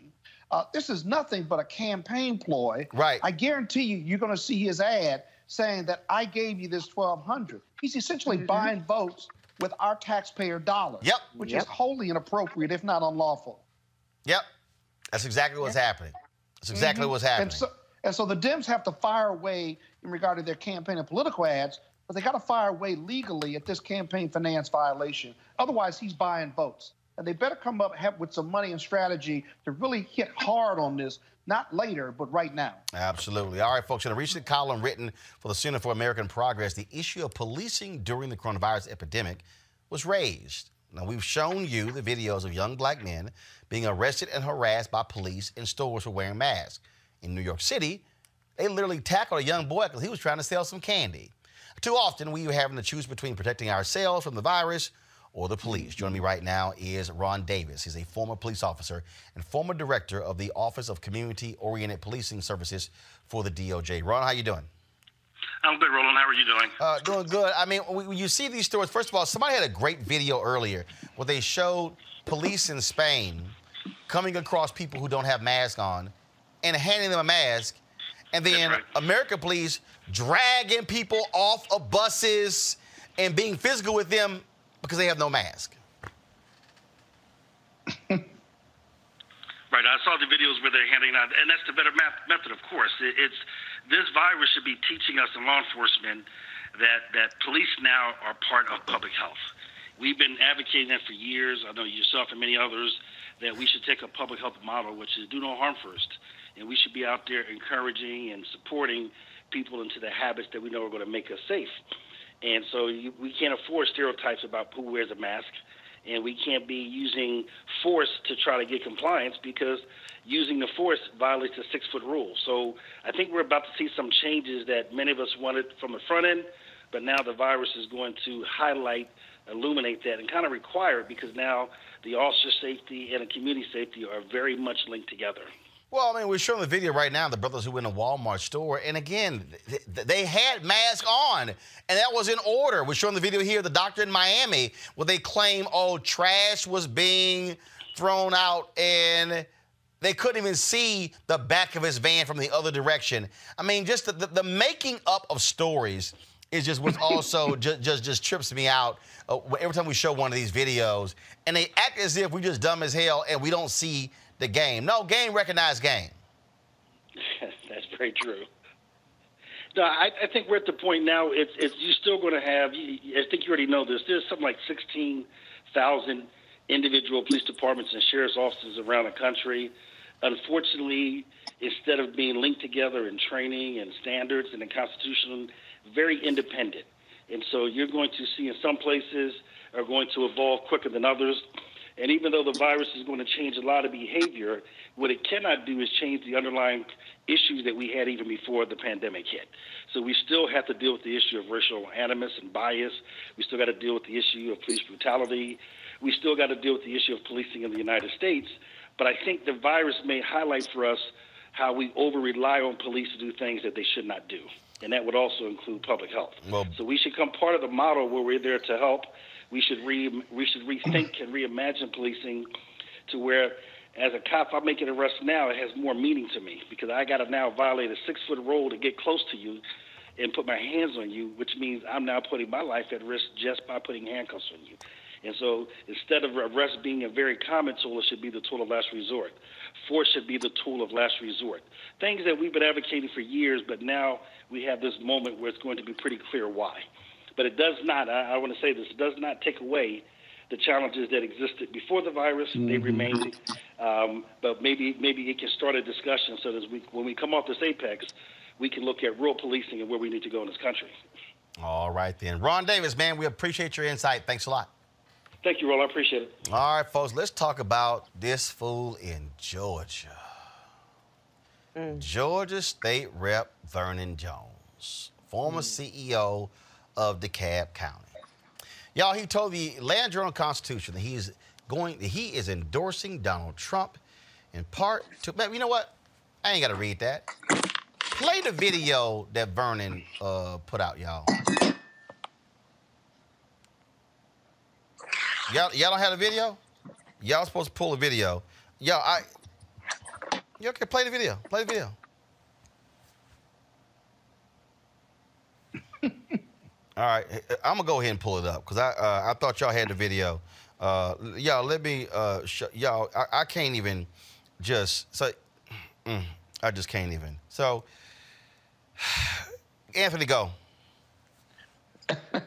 Uh, this is nothing but a campaign ploy. Right. I guarantee you, you're going to see his ad saying that I gave you this 1200. He's essentially buying votes with our taxpayer dollars. Yep. Which Yep. is wholly inappropriate, if not unlawful. Yep. That's exactly what's happening. That's exactly Mhm. what's happening. And so, and so the Dems have to fire away in regard to their campaign and political ads, but they got to fire away legally at this campaign finance violation. Otherwise, he's buying votes. And they better come up with some money and strategy to really hit hard on this, not later, but right now. Absolutely. All right, folks. In a recent column written for the Center for American Progress, the issue of policing during the coronavirus epidemic was raised. Now, we've shown you the videos of young black men being arrested and harassed by police in stores for wearing masks. In New York City, they literally tackled a young boy because he was trying to sell some candy. Too often, we are having to choose between protecting ourselves from the virus or the police. Joining me right now is Ron Davis. He's a former police officer and former director of the Office of Community Oriented Policing Services for the DOJ. Ron, how you doing? I'm good, Roland. How are you doing? Uh, doing good. I mean, when you see these stories, first of all, somebody had a great video earlier where they showed police in Spain coming across people who don't have masks on and handing them a mask, and then American police dragging people off of buses and being physical with them because they have no mask. Right. I saw the videos where they're handing out, and that's the better method, of course. It, it's this virus should be teaching us in law enforcement that that police now are part of public health. We've been advocating that for years. I know yourself and many others that we should take a public health model, which is do no harm first, and we should be out there encouraging and supporting people into the habits that we know are going to make us safe. And so you, we can't afford stereotypes about who wears a mask, and we can't be using force to try to get compliance because using the force violates the six foot rule. So I think we're about to see some changes that many of us wanted from the front end, but now the virus is going to highlight, illuminate that, and kind of require it because now the officer safety and the community safety are very much linked together. Well, I mean, we're showing the video right now, the brothers who went in a Walmart store, and again, th- th- they had masks on, and that was in order. We're showing the video here, the doctor in Miami, where they claim, oh, trash was being thrown out, and they couldn't even see the back of his van from the other direction. I mean, just the, the, the making up of stories is just what's also just, just just trips me out uh, every time we show one of these videos, and they act as if we're just dumb as hell and we don't see the game. No, game recognized game. That's very true. No, I, I think we're at the point now. It's, it's you're still going to have. I think you already know this. There's something like 16,000 individual police departments and sheriff's offices around the country. Unfortunately, instead of being linked together in training and standards and in constitution, very independent. And so you're going to see in some places are going to evolve quicker than others. And even though the virus is going to change a lot of behavior, what it cannot do is change the underlying issues that we had even before the pandemic hit. So we still have to deal with the issue of racial animus and bias. We still got to deal with the issue of police brutality. We still got to deal with the issue of policing in the United States. But I think the virus may highlight for us how we over rely on police to do things that they should not do. And that would also include public health. Well, So we should come part of the model where we're there to help. We should re, we should rethink and reimagine policing to where, as a cop, I make an arrest now, it has more meaning to me because I got to now violate a six foot rule to get close to you and put my hands on you, which means I'm now putting my life at risk just by putting handcuffs on you. And so instead of arrest being a very common tool, it should be the tool of last resort. Force should be the tool of last resort. Things that we've been advocating for years, but now we have this moment where it's going to be pretty clear why. But it does not, I, I want to say this, it does not take away the challenges that existed before the virus. They Mhm. remain Um, but maybe maybe it can start a discussion so that we, when we come off this apex, we can look at real policing and where we need to go in this country. All right, then. Ron Davis, man, we appreciate your insight. Thanks a lot. Thank you, Roll. I appreciate it. All right, folks, let's talk about this fool in Georgia. Georgia State Rep Vernon Jones, former CEO of DeKalb County. Y'all, he told the Atlanta Journal Constitution that he is going, that he is endorsing Donald Trump in part to. Man, you know what? I ain't got to read that. Play the video that Vernon uh, put out, y'all. Y'all, y'all don't have the video? Y'all supposed to pull the video. Y'all, I. You okay? Play the video. Play the video. All right, I'm gonna go ahead and pull it up because I uh, I thought y'all had the video. Uh, y'all, let me uh, sh- y'all. I, I can't even just say. Mm, I just can't even. So, Anthony, go. From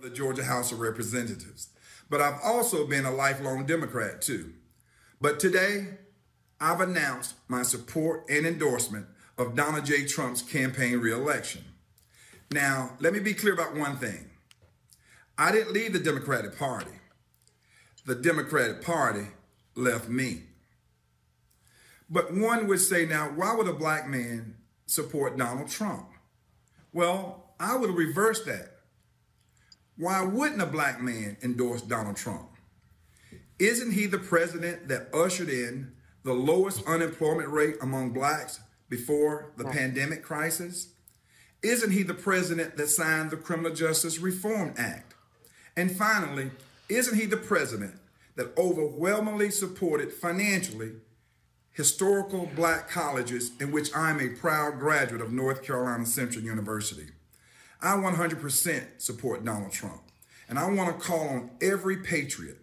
the Georgia House of Representatives. But I've also been a lifelong Democrat too. But today, I've announced my support and endorsement of Donald J. Trump's campaign reelection. Now, let me be clear about one thing. I didn't leave the Democratic Party. The Democratic Party left me. But one would say now, why would a black man support Donald Trump? Well, I would reverse that. Why wouldn't a black man endorse Donald Trump? Isn't he the president that ushered in the lowest unemployment rate among blacks before the pandemic crisis? Isn't he the president that signed the Criminal Justice Reform Act? And finally, isn't he the president that overwhelmingly supported financially historical black colleges in which I'm a proud graduate of North Carolina Central University? I 100% support Donald Trump. And I want to call on every patriot,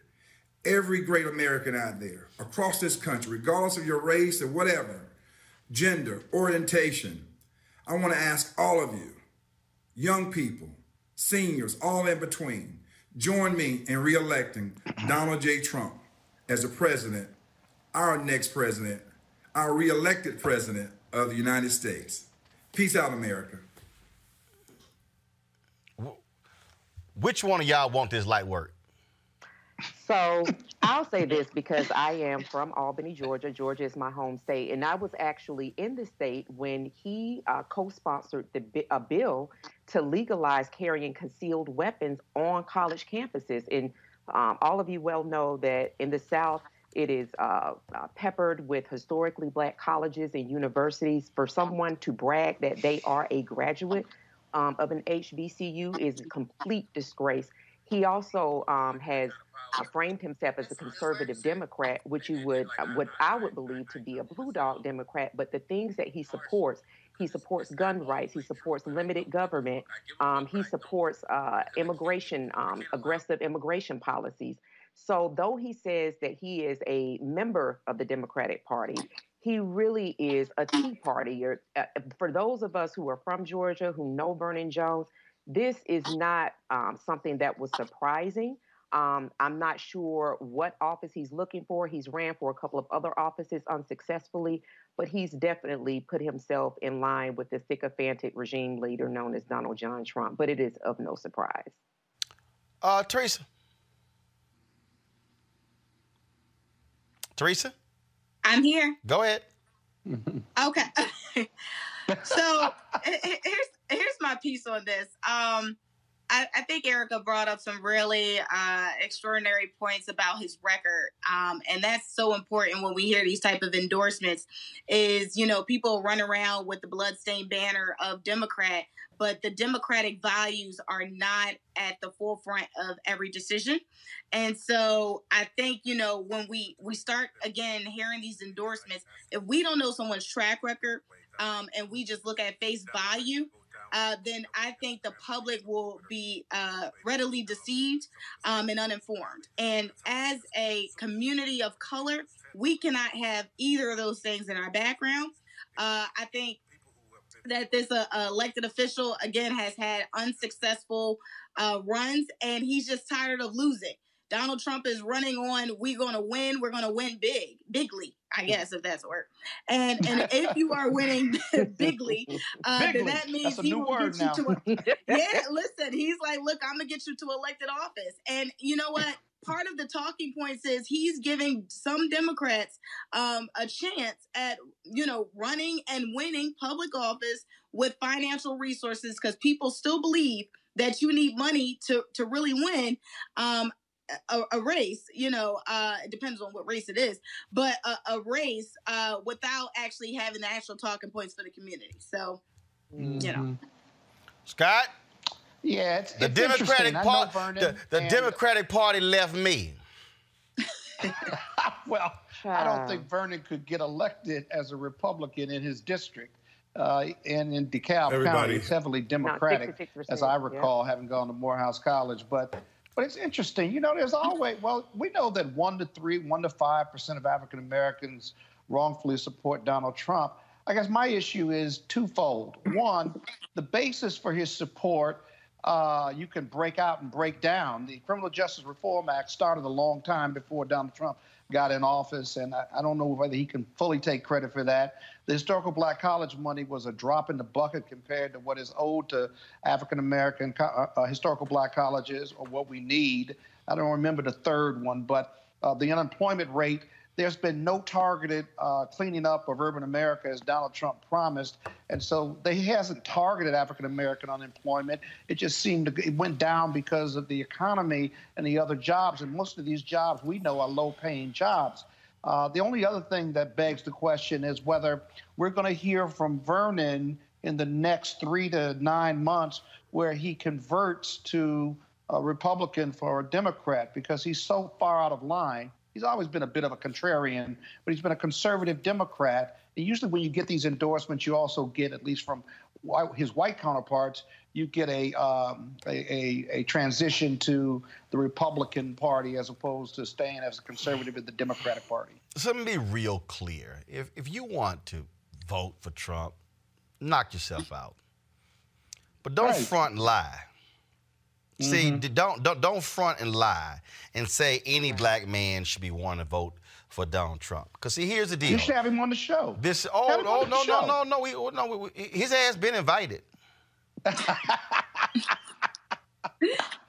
every great American out there across this country, regardless of your race or whatever, gender, orientation. I want to ask all of you, young people, seniors, all in between, join me in reelecting Donald J. Trump as the president, our next president, our reelected president of the United States. Peace out, America. Which one of y'all want this light work? So I'll say this because I am from Albany, Georgia. Georgia is my home state, and I was actually in the state when he uh, co-sponsored the a bill to legalize carrying concealed weapons on college campuses. And um, all of you well know that in the South, it is uh, uh, peppered with historically black colleges and universities. For someone to brag that they are a graduate um, of an HBCU is a complete disgrace. He also um, has uh, framed himself as a conservative Democrat, which you would, uh, what I would believe to be a blue dog Democrat. But the things that he supports, he supports gun rights, he supports limited government, um, he supports uh, immigration, um, aggressive immigration policies. So, though he says that he is a member of the Democratic Party, he really is a Tea Partier. Uh, for those of us who are from Georgia, who know Vernon Jones, this is not um, something that was surprising. Um, I'm not sure what office he's looking for. He's ran for a couple of other offices unsuccessfully, but he's definitely put himself in line with the sycophantic regime leader known as Donald John Trump. But it is of no surprise. Uh, Teresa. Teresa, I'm here. go ahead. Okay. so he- he- here's here's my piece on this. Um, I, I think Erica brought up some really uh, extraordinary points about his record, um, and that's so important when we hear these type of endorsements. Is you know people run around with the bloodstained banner of Democrat, but the democratic values are not at the forefront of every decision. And so I think, you know, when we we start again hearing these endorsements, if we don't know someone's track record um, and we just look at face value, uh, then I think the public will be uh, readily deceived um, and uninformed. And as a community of color, we cannot have either of those things in our background. Uh, I think that this uh, elected official again has had unsuccessful uh, runs, and he's just tired of losing. Donald Trump is running on we're going to win, we're going to win big, bigly, I guess if that's a word. And and if you are winning bigly, uh, then that means he will get you now. to a, yeah. Listen, he's like, look, I'm gonna get you to elected office, and you know what? Part of the talking points is he's giving some Democrats um, a chance at you know running and winning public office with financial resources because people still believe that you need money to to really win um, a, a race. You know, uh, it depends on what race it is, but a, a race uh, without actually having the actual talking points for the community. So, you know. Scott? Yeah, it's, The it's Democratic interesting. Party, the, the and- Democratic Party left me. well, I don't think Vernon could get elected as a Republican in his district. Uh, and in DeKalb County, it's heavily Democratic, as I yeah. recall, having gone to Morehouse College. But but it's interesting. You know, there's always well, we know that one to three, one to five percent of African Americans wrongfully support Donald Trump. I guess my issue is twofold. One, the basis for his support uh, you can break out and break down. The Criminal Justice Reform Act started a long time before Donald Trump got in office, and I, I don't know whether he can fully take credit for that. The historical black college money was a drop in the bucket compared to what is owed to African American co- uh, uh, historical black colleges or what we need. I don't remember the third one, but uh, the unemployment rate. There's been no targeted uh, cleaning up of urban America as Donald Trump promised, and so they, he hasn't targeted African American unemployment. It just seemed to, it went down because of the economy and the other jobs, and most of these jobs we know are low-paying jobs. Uh, the only other thing that begs the question is whether we're going to hear from Vernon in the next three to nine months where he converts to a Republican for a Democrat because he's so far out of line. He's always been a bit of a contrarian, but he's been a conservative Democrat. And usually, when you get these endorsements, you also get, at least from his white counterparts, you get a, um, a, a, a transition to the Republican Party as opposed to staying as a conservative in the Democratic Party. So let me be real clear. If, if you want to vote for Trump, knock yourself out. But don't Right. front and lie. See, Mhm. don't, don't don't front and lie and say any black man should be wanting to vote for Donald Trump. Because see, here's the deal. You should have him on the show. This Have oh him no no no no no we, oh, no we, we- his ass been invited.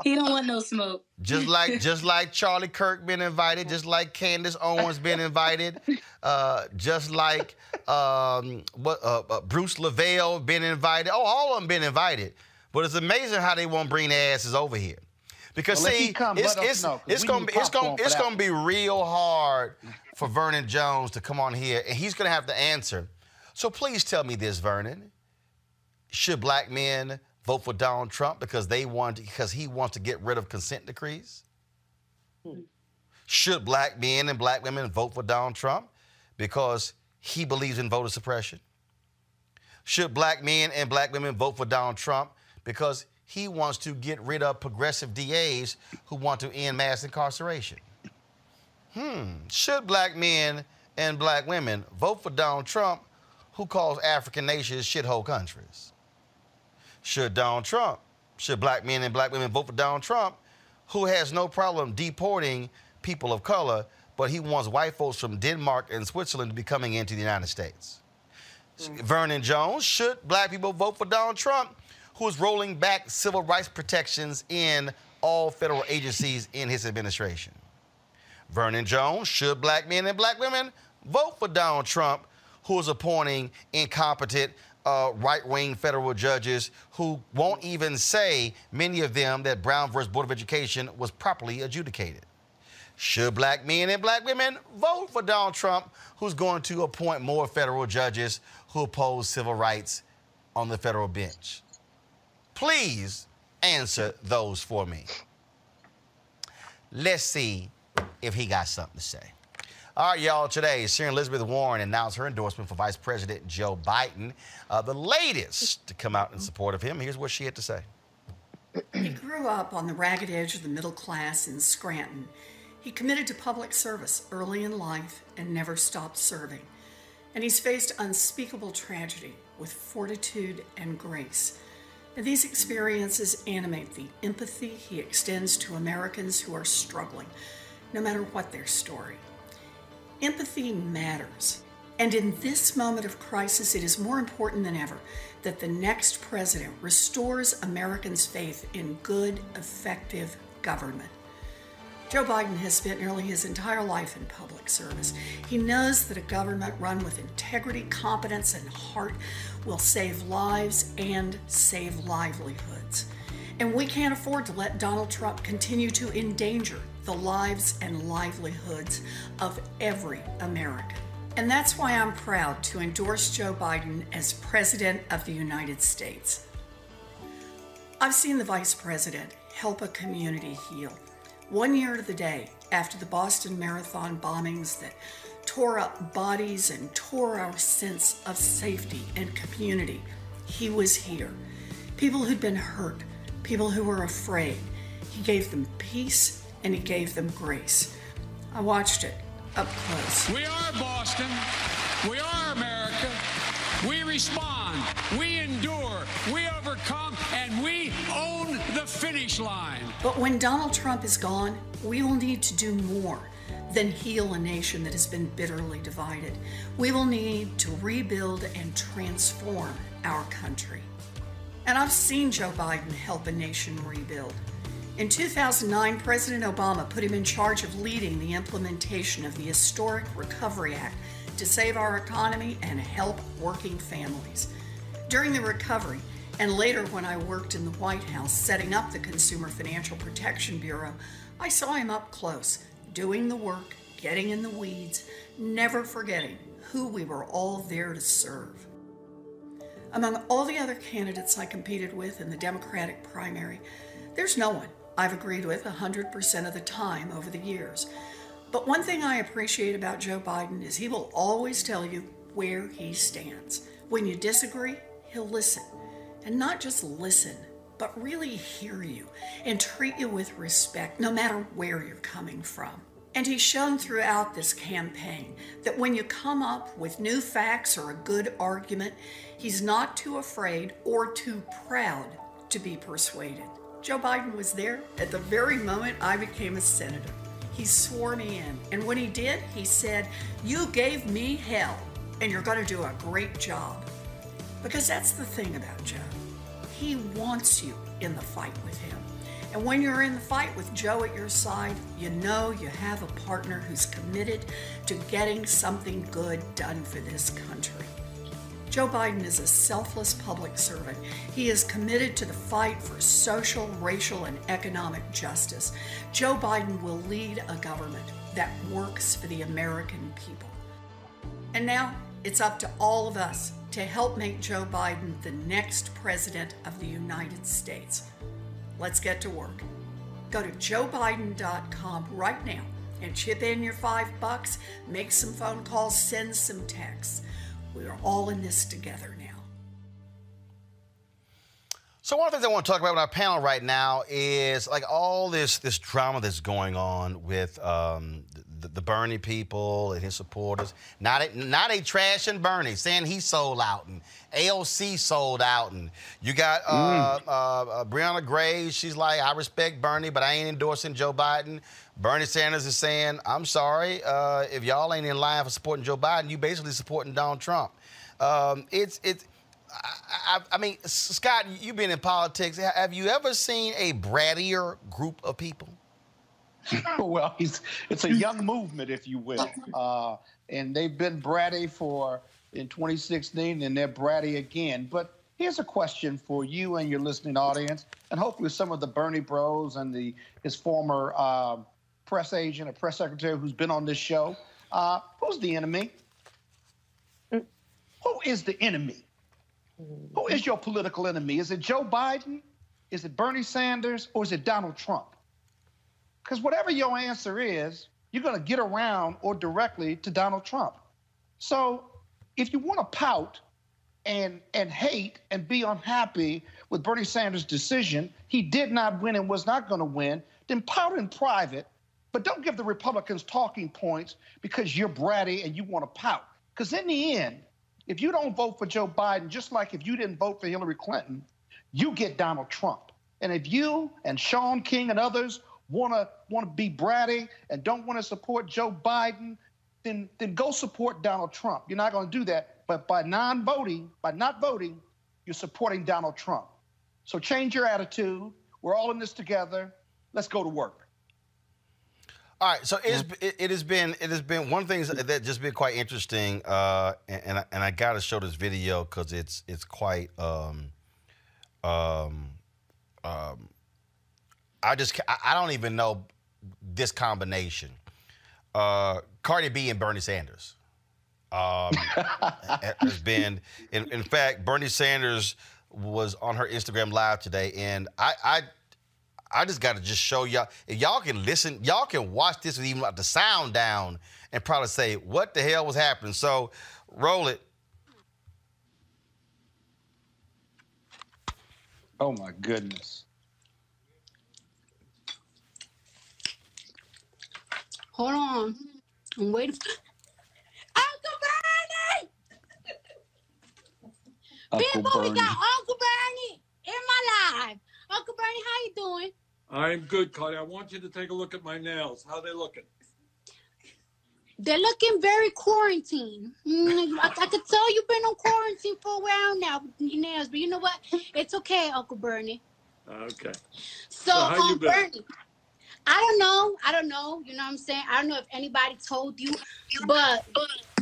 He don't want no smoke. Just like just like Charlie Kirk been invited, just like Candace Owens been invited, uh, just like um, what uh, uh, Bruce LeVell been invited. Oh, all of them been invited. But it's amazing how they won't bring their asses over here. Because Well, see, come, it's it's, know, it's gonna be it's gonna it's gonna be real hard for Vernon Jones to come on here, and he's gonna have to answer. So please tell me this, Vernon. Should black men vote for Donald Trump because they want because he wants to get rid of consent decrees? Should black men and black women vote for Donald Trump because he believes in voter suppression? Should black men and black women vote for Donald Trump because he wants to get rid of progressive DAs who want to end mass incarceration? Hmm. Should black men and black women vote for Donald Trump who calls African nations shithole countries? Should Donald Trump, should black men and black women vote for Donald Trump who has no problem deporting people of color, but he wants white folks from Denmark and Switzerland to be coming into the United States? Vernon Jones, should black people vote for Donald Trump, who is rolling back civil rights protections in all federal agencies in his administration? Vernon Jones, should black men and black women vote for Donald Trump, who is appointing incompetent uh, right wing federal judges who won't even say, many of them, that Brown versus Board of Education was properly adjudicated? Should black men and black women vote for Donald Trump, who's going to appoint more federal judges who oppose civil rights on the federal bench? Please answer those for me. Let's see if he got something to say. All right, y'all. Today, Senator Elizabeth Warren announced her endorsement for Vice President Joe Biden, uh, the latest to come out in support of him. Here's what she had to say. He grew up on the ragged edge of the middle class in Scranton. He committed to public service early in life and never stopped serving. And he's faced unspeakable tragedy with fortitude and grace. These experiences animate the empathy he extends to Americans who are struggling, no matter what their story. Empathy matters. And in this moment of crisis, it is more important than ever that the next president restores Americans' faith in good, effective government. Joe Biden has spent nearly his entire life in public service. He knows that a government run with integrity, competence, and heart will save lives and save livelihoods. And we can't afford to let Donald Trump continue to endanger the lives and livelihoods of every American. And that's why I'm proud to endorse Joe Biden as President of the United States. I've seen the Vice President help a community heal. One year to the day after the Boston Marathon bombings that tore up bodies and tore our sense of safety and community, he was here. People who'd been hurt, people who were afraid. He gave them peace and he gave them grace. I watched it up close. We are Boston. We are America. We respond. We endure. We overcome. And we own the finish line. But when Donald Trump is gone, we will need to do more than heal a nation that has been bitterly divided. We will need to rebuild and transform our country. And I've seen Joe Biden help a nation rebuild. In 2009, President Obama put him in charge of leading the implementation of the Historic Recovery Act to save our economy and help working families. During the recovery, and later when I worked in the White House setting up the Consumer Financial Protection Bureau, I saw him up close, doing the work, getting in the weeds, never forgetting who we were all there to serve. Among all the other candidates I competed with in the Democratic primary, there's no one I've agreed with 100% of the time over the years. But one thing I appreciate about Joe Biden is he will always tell you where he stands. When you disagree, he'll listen. And not just listen, but really hear you and treat you with respect, no matter where you're coming from. And he's shown throughout this campaign that when you come up with new facts or a good argument, he's not too afraid or too proud to be persuaded. Joe Biden was there at the very moment I became a senator. He swore me in, and when he did, he said, You gave me hell, and you're going to do a great job. Because that's the thing about Joe. He wants you in the fight with him. And when you're in the fight with Joe at your side, you know you have a partner who's committed to getting something good done for this country. Joe Biden is a selfless public servant. He is committed to the fight for social, racial, and economic justice. Joe Biden will lead a government that works for the American people. And now it's up to all of us to help make Joe Biden the next president of the United States. Let's get to work. Go to joebiden.com right now and chip in your five bucks, make some phone calls, send some texts. We are all in this together now. So one of the things I want to talk about with our panel right now is like all this this drama that's going on with um, the, the Bernie people and his supporters. Not a, not a trash and Bernie saying he sold out and AOC sold out and you got uh, uh, uh, Briahna Gray. She's like, I respect Bernie, but I ain't endorsing Joe Biden. Bernie Sanders is saying, I'm sorry, uh, if y'all ain't in line for supporting Joe Biden, you basically supporting Donald Trump. Um, it's it's. I, I, I mean, Scott, you've been in politics. Have you ever seen a brattier group of people? well, it's a young movement, if you will. Uh, and they've been bratty for in 2016, and they're bratty again. But here's a question for you and your listening audience, and hopefully some of the Bernie Bros and the his former uh, press agent or press secretary who's been on this show. Uh, who's the enemy? Who is the enemy? Who is your political enemy? Is it Joe Biden? Is it Bernie Sanders? Or is it Donald Trump? Because whatever your answer is, you're going to get around or directly to Donald Trump. So if you want to pout and and hate and be unhappy with Bernie Sanders' decision, he did not win and was not going to win, then pout in private, but don't give the Republicans talking points because you're bratty and you want to pout. Because in the end, if you don't vote for Joe Biden, just like if you didn't vote for Hillary Clinton, you get Donald Trump. And if you and Shaun King and others want to want to be bratty and don't want to support Joe Biden, then then go support Donald Trump. You're not going to do that, but by non-voting, by not voting, you're supporting Donald Trump. So change your attitude. We're all in this together. Let's go to work. All right, so it's, it, it has been it has been one thing that just been quite interesting, uh, and and I, and I got to show this video because it's it's quite um, um, um, I just I, don't even know this combination, uh, Cardi B and Bernie Sanders. Um, has been in, in fact Bernie Sanders was on her Instagram live today, and I I I just got to just show y'all. If y'all can listen, y'all can watch this with even like the sound down and probably say, what the hell was happening? So roll it. Oh my goodness. Hold on. I'm waiting. Uncle Bernie! Uncle People, we got Uncle Bernie in my life. Uncle Bernie, how you doing? I'm good, Cardi. I want you to take a look at my nails. How they looking? They're looking very quarantined. Mm, I, I could tell you've been on quarantine for a while now with your nails, but you know what? It's okay, Uncle Bernie. Okay. So, So how you um, been? Bernie, I don't know. I don't know. You know what I'm saying? I don't know if anybody told you, but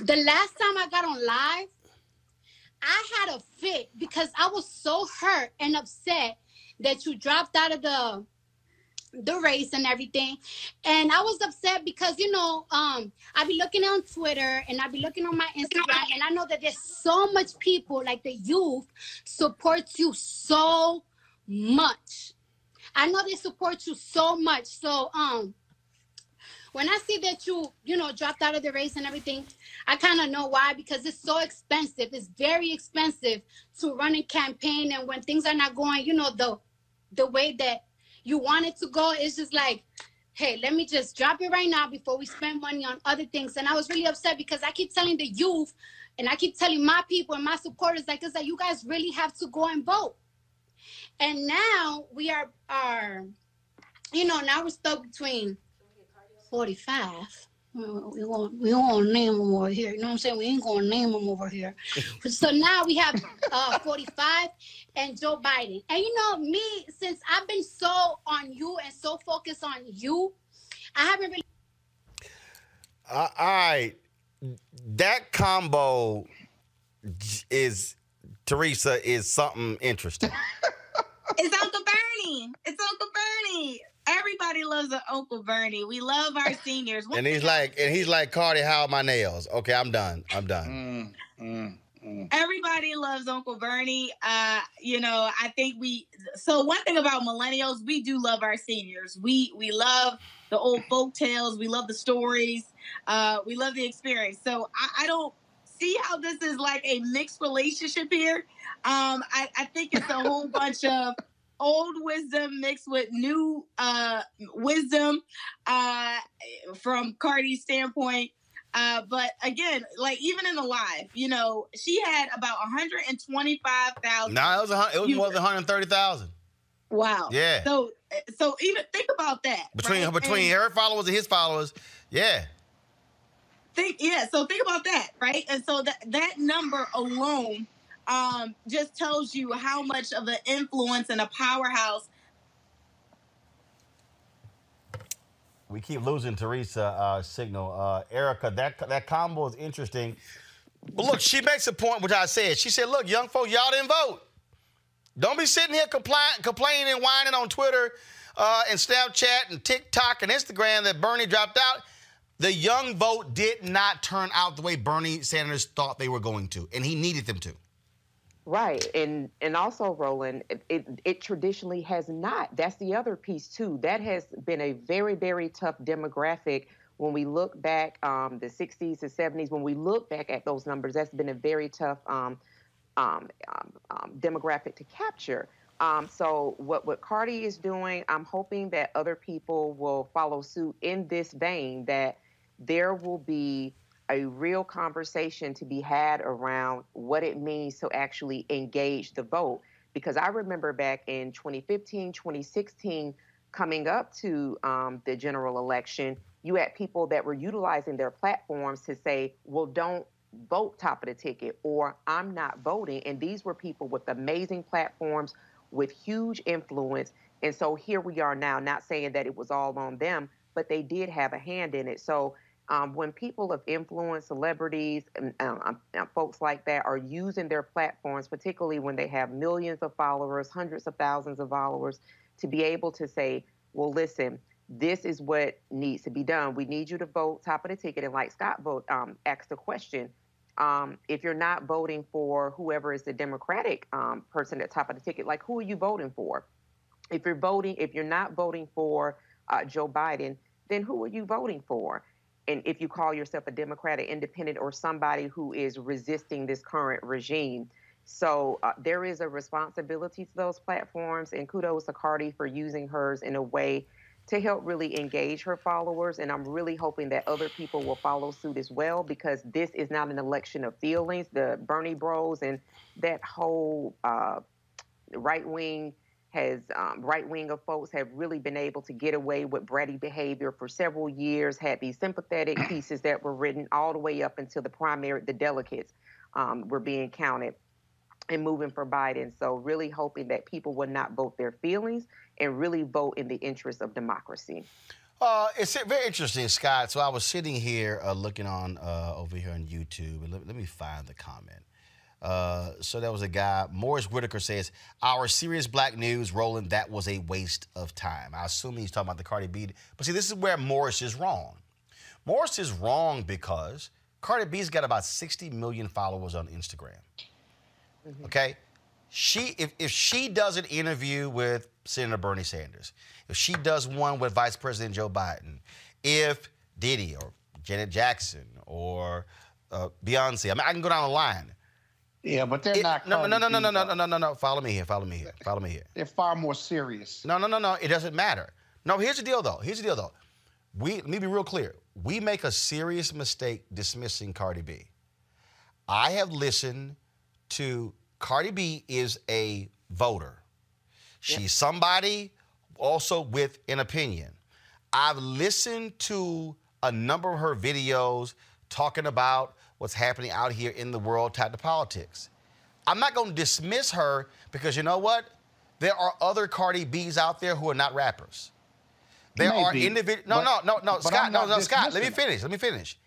the last time I got on live, I had a fit because I was so hurt and upset that you dropped out of the the race and everything. And I was upset because, you know, um, I be looking on Twitter and I be looking on my Instagram and I know that there's so much people, like the youth, supports you so much. I know they support you so much. So um when I see that you, you know, dropped out of the race and everything, I kind of know why because it's so expensive. It's very expensive to run a campaign and when things are not going, you know, the the way that you want it to go, it's just like, hey, let me just drop it right now before we spend money on other things. And I was really upset because I keep telling the youth and I keep telling my people and my supporters, like, it's that you guys really have to go and vote. And now we are are, you know, now we're stuck between 45. We won't, we won't name them over here. You know what I'm saying? We ain't gonna name them over here. so now we have uh, 45 and Joe Biden. And you know, me, since I've been so on you and so focused on you, I haven't really Uh, all right, that combo is Teresa is something interesting. It's Uncle Bernie. It's Uncle Bernie. Everybody loves a Uncle Bernie. We love our seniors. and he's like, and he's like, Cardi, how are my nails? Okay, I'm done. I'm done. Everybody loves Uncle Bernie. Uh, you know, I think we. So one thing about millennials, we do love our seniors. We we love the old folk tales. We love the stories. Uh, we love the experience. So I, I don't see how this is like a mixed relationship here. Um, I, I think it's a whole bunch of old wisdom mixed with new uh, wisdom uh, from Cardi's standpoint. Uh, but again, like even in the live, you know, she had about 125,000. No, it was a, it was more than 130,000 Wow. Yeah. So, so even think about that. between right? between And her followers and his followers. Yeah. Think, yeah. So think about that, right? And so that that number alone, um, just tells you how much of an influence and a powerhouse We keep losing Teresa uh, signal. Uh, Erica, that that combo is interesting. But look, she makes a point, which I said. She said, "Look, young folks, y'all didn't vote. Don't be sitting here compli- complaining and whining on Twitter uh, and Snapchat and TikTok and Instagram that Bernie dropped out. The young vote did not turn out the way Bernie Sanders thought they were going to, and he needed them to. Right, and and also Roland, it, it, it traditionally has not. That's the other piece too. That has been a very very tough demographic. When we look back, um, the '60s, the '70s, when we look back at those numbers, that's been a very tough um, um, um, um, demographic to capture. Um, so what what Cardi is doing, I'm hoping that other people will follow suit in this vein. That there will be a real conversation to be had around what it means to actually engage the vote. because I remember back in 2015, 2016, coming up to um, the general election, you had people that were utilizing their platforms to say, well, don't vote top of the ticket or I'm not voting. And these were people with amazing platforms with huge influence. And so here we are now, not saying that it was all on them, but they did have a hand in it. So um, when people of influence, celebrities, and um, um, folks like that are using their platforms, particularly when they have millions of followers, hundreds of thousands of followers, to be able to say, well, listen, this is what needs to be done. We need you to vote top of the ticket. And like Scott vote um, asked the question, um, if you're not voting for whoever is the Democratic um, person at top of the ticket, like who are you voting for? If you're voting, if you're not voting for uh, Joe Biden, then who are you voting for? And if you call yourself a Democrat, or independent, or somebody who is resisting this current regime. So uh, there is a responsibility to those platforms, and kudos to Cardi for using hers in a way to help really engage her followers. And I'm really hoping that other people will follow suit as well because this is not an election of feelings. The Bernie Bros and that whole uh, right wing has um, right wing of folks have really been able to get away with bratty behavior for several years. Had these sympathetic pieces that were written all the way up until the primary, the delegates um, were being counted and moving for Biden. So really hoping that people will not vote their feelings and really vote in the interest of democracy. Uh, it's very interesting, Scott. So I was sitting here uh, looking on uh, over here on YouTube, let, let me find the comment. Uh, so there was a guy, Morris Whitaker says, Our serious black news, Roland, that was a waste of time. I assume he's talking about the Cardi B. But see, this is where Morris is wrong. Morris is wrong because Cardi B's got about 60 million followers on Instagram. Okay? She if, if she does an interview with Senator Bernie Sanders, if she does one with Vice President Joe Biden, if Diddy or Janet Jackson or uh, Beyonce, I mean, I can go down the line. Yeah, but they're It- not. no, no, Cardi no, no, no, no, no, no, no. Follow me here. Follow me here. Follow me here. They're far more serious. No, no, no, no. It doesn't matter. No, here's the deal, though. Here's the deal, though. We let me be real clear. We make a serious mistake dismissing Cardi B. I have listened to Cardi B is a voter. She's somebody also with an opinion. I've listened to a number of her videos talking about what's happening out here in the world tied to politics. I'm not going to dismiss her because you know what? There are other Cardi B's out there who are not rappers. There are Maybe, individuals. No, but- no, no, no, Scott. No, no, Scott. Let me finish. Let me finish.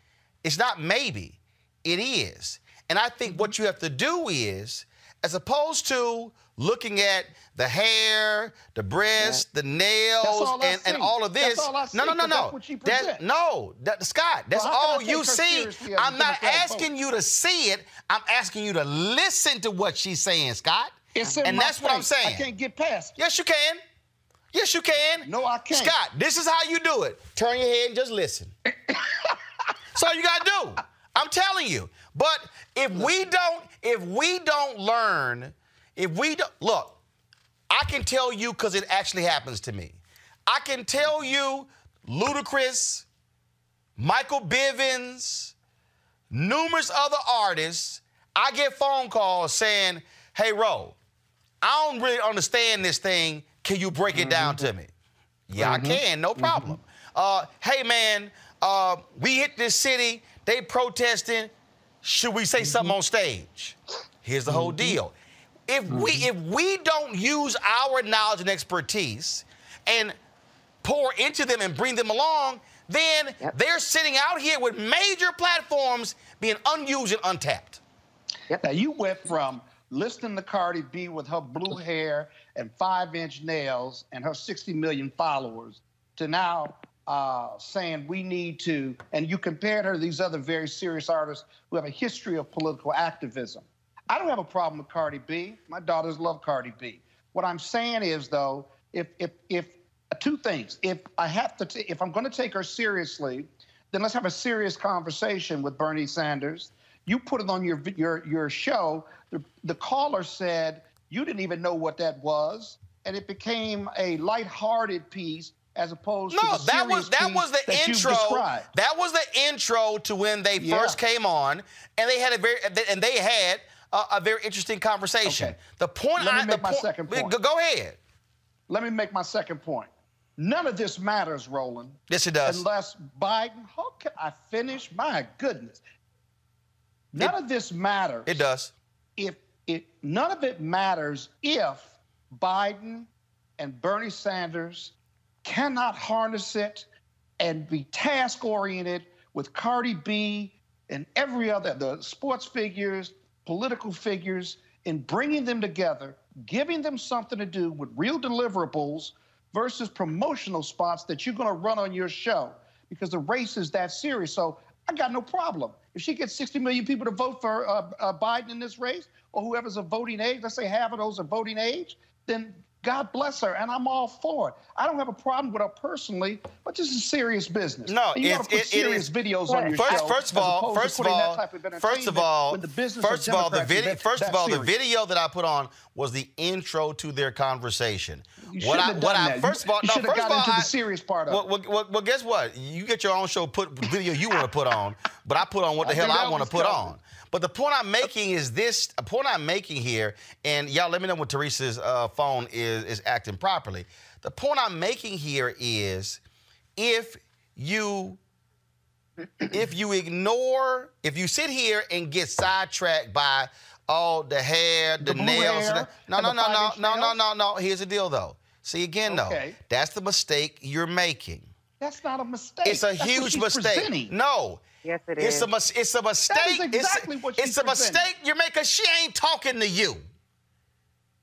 It's not maybe. It is. And I think what you have to do is, as opposed to looking at the hair, the breasts, the nails, all and, and all of That's this. all I no, see, no, no, no. that's what she That- no, that, Scott. That's Well, how can I all you see. seriously as a I'm not asking you to see it. I'm asking you to listen to what she's saying, Scott. And my that's what I'm saying. I can't get past. it. Yes, you can. Yes, you can. No, I can't. Scott, this is how you do it. Turn your head and just listen. That's all you gotta do. I'm telling you. But if we don't, if we don't learn, if we don't look, I can tell you because it actually happens to me. I can tell you, Ludacris, Michael Bivins, numerous other artists. I get phone calls saying, "Hey, Ro, I don't really understand this thing. Can you break it down to me?" Yeah, I can, no problem. Uh, hey, man, uh, we hit this city. They protesting. Should we say something mm-hmm. on stage? Here's the whole mm-hmm. deal. If we mm-hmm. if we don't use our knowledge and expertise and pour into them and bring them along, then they're sitting out here with major platforms being unused and untapped. Now you went from listening to Cardi B with her blue hair and five-inch nails and her 60 million followers to now uh, saying we need to, and you compared her to these other very serious artists who have a history of political activism. I don't have a problem with Cardi B. My daughters love Cardi B. What I'm saying is, though, if if if two things, if I have to, t- if I'm going to take her seriously, then let's have a serious conversation with Bernie Sanders. You put it on your your your show. The, the caller said you didn't even know what that was, and it became a lighthearted piece as opposed to No, the that was that was the that intro. That was the intro to when they Yeah. first came on, and they had a very and they had a, a very interesting conversation. Okay. The point Let me I make my point- second point. Go ahead. Let me make my second point. None of this matters, Roland. Yes, it does. Unless Biden, how can I finish? My goodness. None of this matters. It does. If it none of it matters if Biden and Bernie Sanders cannot harness it and be task oriented with Cardi B and every other the sports figures, political figures, in bringing them together, giving them something to do with real deliverables versus promotional spots that you're going to run on your show because the race is that serious. So I got no problem. If she gets 60 million people to vote for uh, uh, Biden in this race, or whoever's a voting age, let's say half of those are voting age, then God bless her, and I'm all for it. I don't have a problem with her personally, but this is serious business. No, And you it's, want to put it, it serious is. videos on your first, show. First of all, first of all, first of all, the first of all, the video. that- First of all, the video that I put on was the intro to their conversation. You what I, what I that. You- first of all, you no, first got of all, into the serious part of well, it. well, well, well, guess what? You get your own show, put video you want to put on, but I put on what the I hell I want to put on. But the point I'm making is this: a point I'm making here, and y'all let me know when Teresa's uh, phone is is acting properly. The point I'm making here is, if you if you ignore, if you sit here and get sidetracked by all the hair, the, The nails, hair the- no, no, no, no, no, no, no, no. Here's the deal, though. See again, though, Okay. that's the mistake you're making. That's not a mistake. It's a That's huge mistake. presenting. No. Yes, it It's is. a mis- it's a mistake. exactly it's what it's a mistake you make because she ain't talking to you.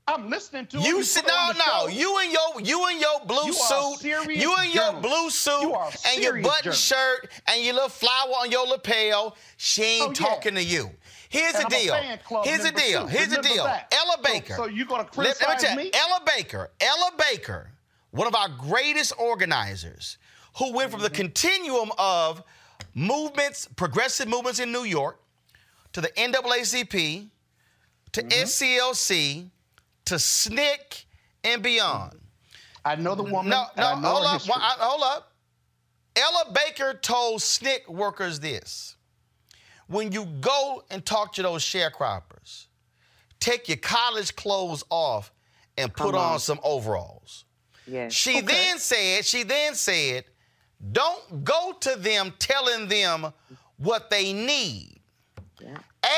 I'm listening to her. You You sit put her no on the no. show. You in your you in your blue You are a suit. serious You in your journalist. blue suit You are a and your serious button journalist. shirt and your little flower on your lapel. She ain't Oh, yeah. talking to you. Here's And the I'm a deal. fan club Here's the member, deal. too. Here's the Remember deal. that. Ella So- Baker. so you're gonna Let- let me criticize tell you, me? Ella Baker. Ella Baker, one of our greatest organizers, who went from the mm-hmm. continuum of movements, progressive movements in New York, to the NAACP, to mm-hmm. SCLC, to SNCC, and beyond. I know the woman. No, and I no, know hold her up, history. one- I- hold up. Ella Baker told SNCC workers this: When you go and talk to those sharecroppers, take your college clothes off and put on. on. some overalls. Yes. She then said, she then said, don't go to them telling them what they need.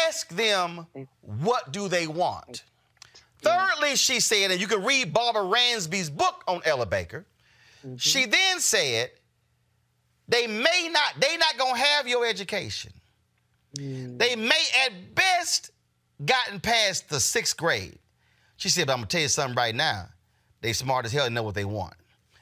Ask them what do they want. Thirdly, she said, and you can read Barbara Ransby's book on Ella Baker. She then said, they may not, they not gonna have your education. They may at best gotten past the sixth grade. She said, but I'm gonna tell you something right now. They smart as hell and know what they want.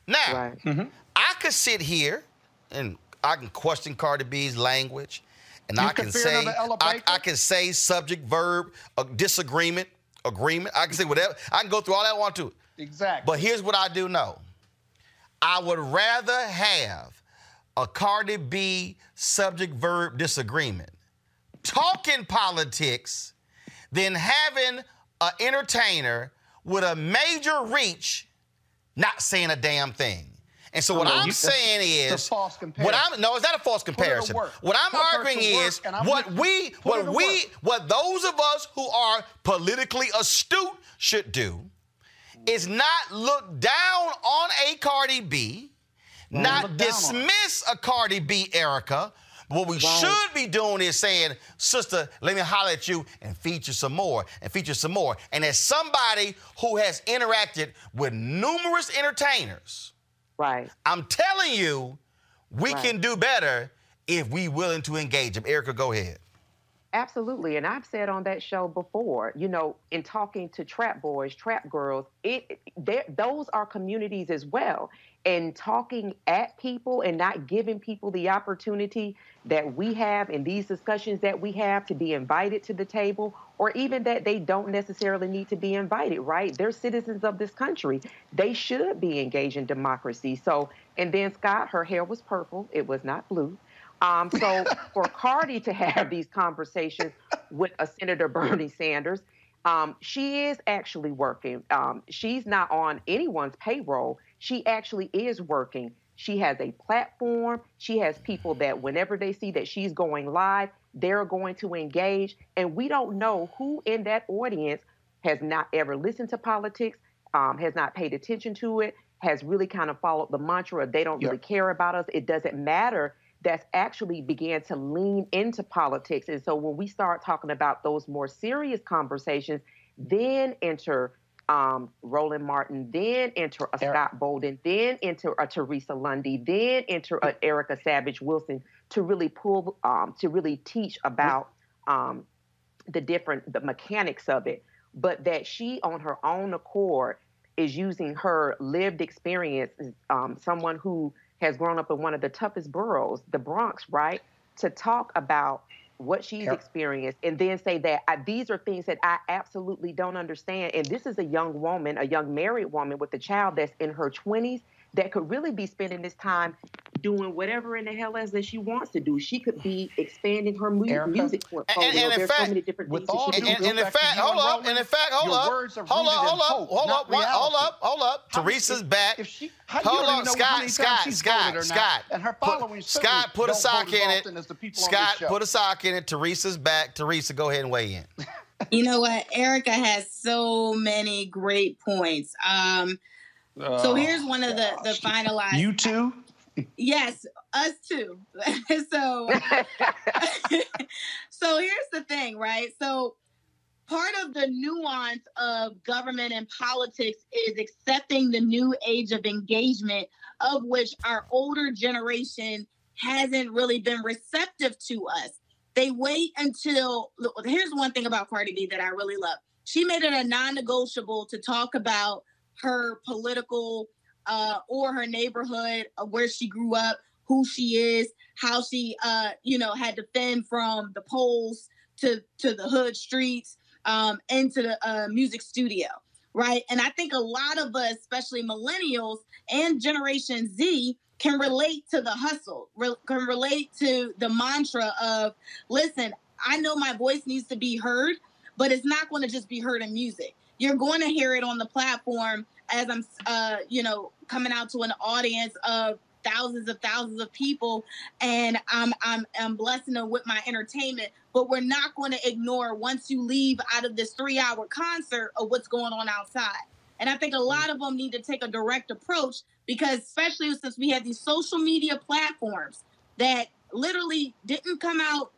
Now, mm-hmm. I could sit here and I can question Cardi B's language, and You I can say her to Ella I, I can say subject, verb, a disagreement, agreement. I can say whatever. I can go through all that I want to. Exactly. But here's what I do know. I would rather have a Cardi B subject verb disagreement talking politics than having an entertainer with a major reach not saying a damn thing. And so what I'm you- saying is a false what I'm no, it's not a false Put her to comparison. What I'm Put arguing is what you. we what we work. what those of us who are politically astute should do is not look down on a Cardi B, Don't not look down on her. dismiss a Cardi B, Erica. What we should be doing is saying, sister, let me holler at you and feature some more and feature some more. And as somebody who has interacted with numerous entertainers, right? I'm telling you, we Right. can do better if we willing to engage them. Erica, go ahead. Absolutely. And I've said on that show before, you know, in talking to trap boys, trap girls, it those are communities as well. And talking at people and not giving people the opportunity that we have in these discussions that we have to be invited to the table, or even that they don't necessarily need to be invited, right? They're citizens of this country. They should be engaged in democracy. So, and then Scott, her hair was purple, it was not blue. Um, so for Cardi to have these conversations with a Senator Bernie Sanders, um, she is actually working. Um, she's not on anyone's payroll. She actually is working. She has a platform. She has people that whenever they see that she's going live, they're going to engage. And we don't know who in that audience has not ever listened to politics, um, has not paid attention to it, has really kind of followed the mantra they don't really care about us. It doesn't matter. That's actually began to lean into politics. And so when we start talking about those more serious conversations, then enter um, Roland Martin, then enter a Scott Bolden, then enter a Teresa Lundy, then enter a Erica Savage Wilson to really pull, um, to really teach about um, the different, the mechanics of it. But that she, on her own accord, is using her lived experience, um, someone who has grown up in one of the toughest boroughs, the Bronx, right, to talk about what she's Yep. experienced and then say that I, these are things that I absolutely don't understand. And this is a young woman, a young married woman with a child that's in her 20s that could really be spending this time doing whatever in the hell else that she wants to do. She could be expanding her mu- Erica? music portfolio. And, and in There's fact, so many different with things that all she due and, do. and in fact, hold up, and in fact, hold up, words are hold up, hold up, hold up, hold up, hold up. How many- Teresa's back. If she, how, Hold you don't on, even know Scott, how many Scott, times she's Scott, voted or Scott. and her following certainly Scott, put a sock in it. often as the people on Scott, put a sock in it. Teresa's back. Teresa, go ahead and weigh in. You know what? Erica has so many great points. Um, so Oh, here's one of the the finalized. You too? Yes, us too. so, so here's the thing, right? So, part of the nuance of government and politics is accepting the new age of engagement, of which our older generation hasn't really been receptive to us. They wait until. Here's one thing about Cardi B that I really love. She made it a non-negotiable to talk about her political uh, or her neighborhood, uh, where she grew up, who she is, how she, uh, you know, had to fend from the polls to to the hood streets, um, into the uh, music studio, right? And I think a lot of us, especially millennials and Generation Z, can relate to the hustle, re- can relate to the mantra of, listen, I know my voice needs to be heard, but it's not going to just be heard in music. You're going to hear it on the platform as I'm, uh, you know, coming out to an audience of thousands of thousands of people, and I'm I'm I'm blessing them with my entertainment. But we're not going to ignore once you leave out of this three-hour concert of what's going on outside. And I think a lot of them need to take a direct approach because, especially since we have these social media platforms that literally didn't come out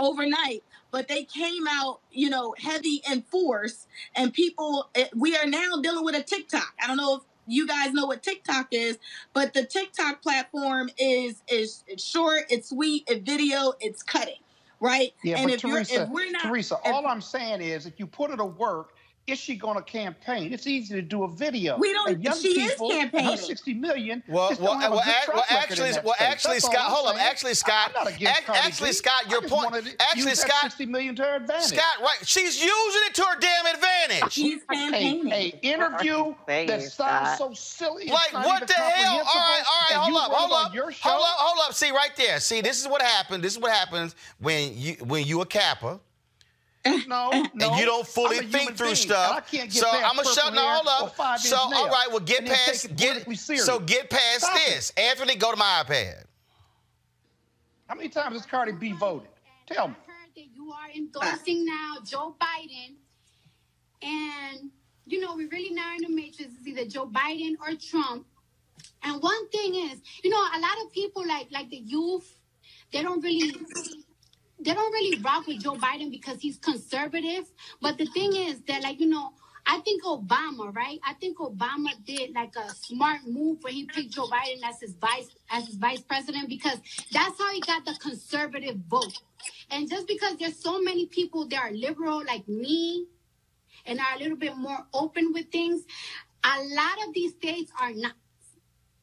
overnight, but they came out, you know, heavy in force. And people, eh, we are now dealing with a TikTok. I don't know if you guys know what TikTok is, but the TikTok platform is is it's short, it's sweet, it's video, it's cutting, right? Yeah, and but if Teresa, you're if we're not Teresa, if- all I'm saying is if you put her to work, is she going to campaign? It's easy to do a video. We don't- And young she is people, campaigning. Her 60 million. Well, well, don't have a well, good ac- well, actually, well, space. actually, That's Scott, hold up. saying. Actually, Scott, I'm ac- actually, B. Scott, I your just point. to Actually, use that Scott, 60 million to her advantage. Scott, right? She's using it to her damn advantage. She's campaigning. A, a interview saying, that sounds Scott? so silly. Like what the hell? All right, all right, hold up, hold up, hold up, hold up. See right there. See, this is what happened. This is what happens when you when you a kappa. Eh, no, eh, no. and you don't fully think through being, stuff. I can't get so I'm gonna shut purple now. hair Hold up. So all right, nails right, well get past take it get so get past Stop it. this. Anthony, go to my iPad. How many times has Cardi B voted? Tell me. heard that you are endorsing now Joe Biden, and you know we're really now in the matrix. It's either Joe Biden or Trump. And one thing is, you know, a lot of people like like the youth, they don't really they don't really rock with Joe Biden because he's conservative. But the thing is that like you know. I think Obama, right? I think Obama did like a smart move where he picked Joe Biden as his vice as his vice president because that's how he got the conservative vote. And just because there's so many people that are liberal like me and are a little bit more open with things, a lot of these states are not.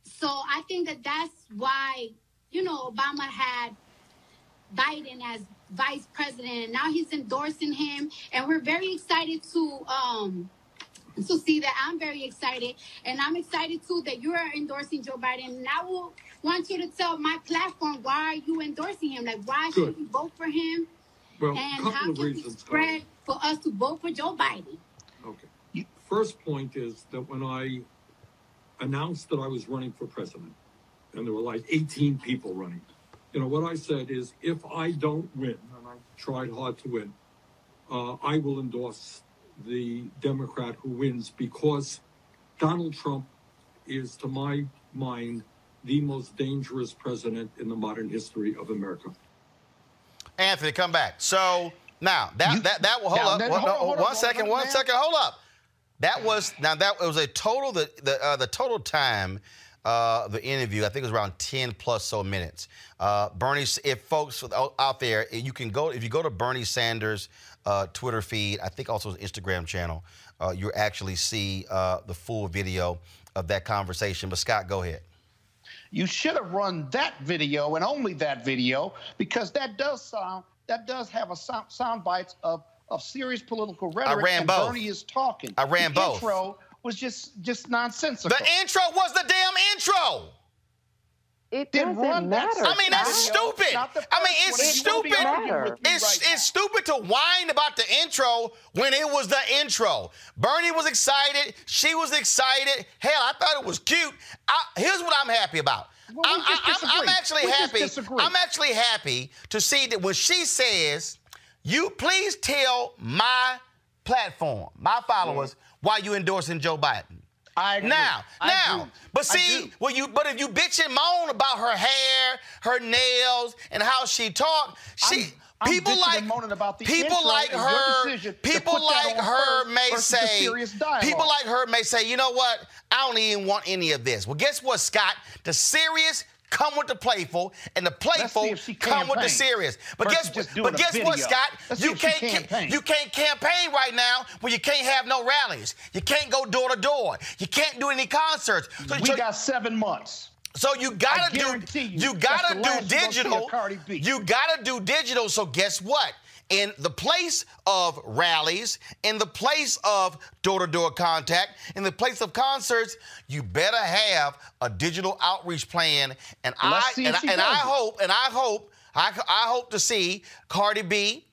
So I think that that's why, you know, Obama had Biden as vice president and now he's endorsing him and we're very excited to um to see that I'm very excited and I'm excited too that you are endorsing Joe Biden and I will want you to tell my platform why are you endorsing him like why should Good. we vote for him Well, and couple how of can we reasons. spread for us to vote for Joe Biden Okay. First point is that when I announced that I was running for president, and there were like 18 people running, You know, what I said is if I don't win, and I tried hard to win, uh, I will endorse the Democrat who wins because Donald Trump is, to my mind, the most dangerous president in the modern history of America. Anthony, come back. So now that that that hold Now, up, then, one, hold no, hold on, one hold second, on, one man. second, hold up. That was now that was a total the the uh, the total time. Uh, the interview, I think it was around 10 plus so minutes. Uh, Bernie, if folks out there, you can go, if you go to Bernie Sanders' uh, Twitter feed, I think also his Instagram channel, uh, you actually see uh, the full video of that conversation. But Scott, go ahead. You should have run that video and only that video because that does sound that does have a sound, sound bites of of serious political rhetoric. I ran both. Bernie is talking. I ran the both. Intro was just just nonsensical. The intro was the damn intro. It Did run that. I mean, that's stupid. I mean, it's stupid. It's it's stupid to whine about the intro when it was the intro. Bernie was excited. She was excited. Hell, I thought it was cute. I, here's what I'm happy about. Well, we I'm, I'm- I'm actually We happy. I'm actually happy to see that when she says, "You please tell my platform, my followers, mm. why you endorsing Joe Biden." I agree. Now, I now, do. but see, well, you but if you bitch and moan about her hair, her nails, and how she talk, she I'm- I'm people like moaning about the people like her. People like her may say. People like her may say, you know what? I don't even want any of this. Well, guess what, Scott? The serious. Come with the playful, and the playful see if she come with the serious. But guess what? But guess what. Scott? Let's You can't ca- you can't campaign right now when you can't have no rallies. You can't go door to door. You can't do any concerts. So, We got seven months. so you gotta do you you gotta do last you're gonna see of digital. You gotta do digital. So guess what? In the place of rallies, in the place of door-to-door contact, in the place of concerts, you better have a digital outreach plan. And Let's I and, she and I hope and I hope I, I hope to see Cardi B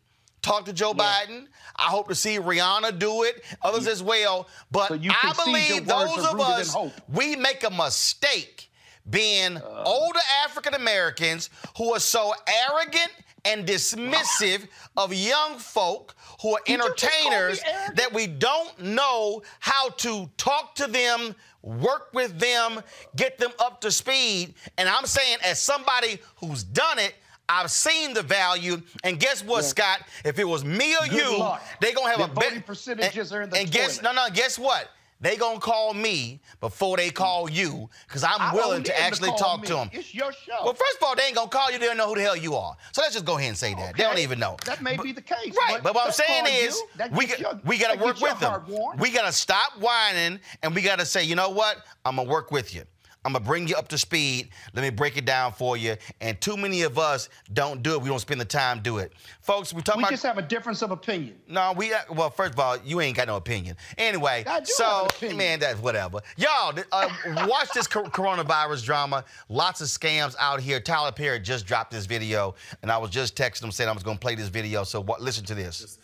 talk to Joe Biden. I hope to see Rihanna do it, others as well. But So I believe those of us we make a mistake being older African Americans who are so arrogant and dismissive of young folk who are entertainers that we don't know how to talk to them, work with them, get them up to speed. And I'm saying, as somebody who's done it, I've seen the value, and guess what, Scott? If it was me or Good you, luck. they gonna have The a voting bet- percentages and, are in the and guess no, no. Guess what? They gonna call me before they call you because I'm I willing to them to actually talk me. to them. It's your show. Well, first of all, they ain't gonna call you. They don't know who the hell you are. So let's just go ahead and say that. They don't even know. That may be the case. Right, but, what I'm saying is, you. We got, your- we got to work with them. We got to stop whining, and we got to say, you know what? I'm gonna work with you. I'm gonna bring you up to speed. Let me break it down for you. And too many of us don't do it. We don't spend the time do it, folks. We talking about We about. just have a difference of opinion. No, we well. First of all, you ain't got no opinion. Anyway, I do so have an opinion. man, that's whatever. Y'all, uh, watch this cor- coronavirus drama. Lots of scams out here. Tyler Perry just dropped this video, and I was just texting him saying I was going to play this video. So what, listen to this.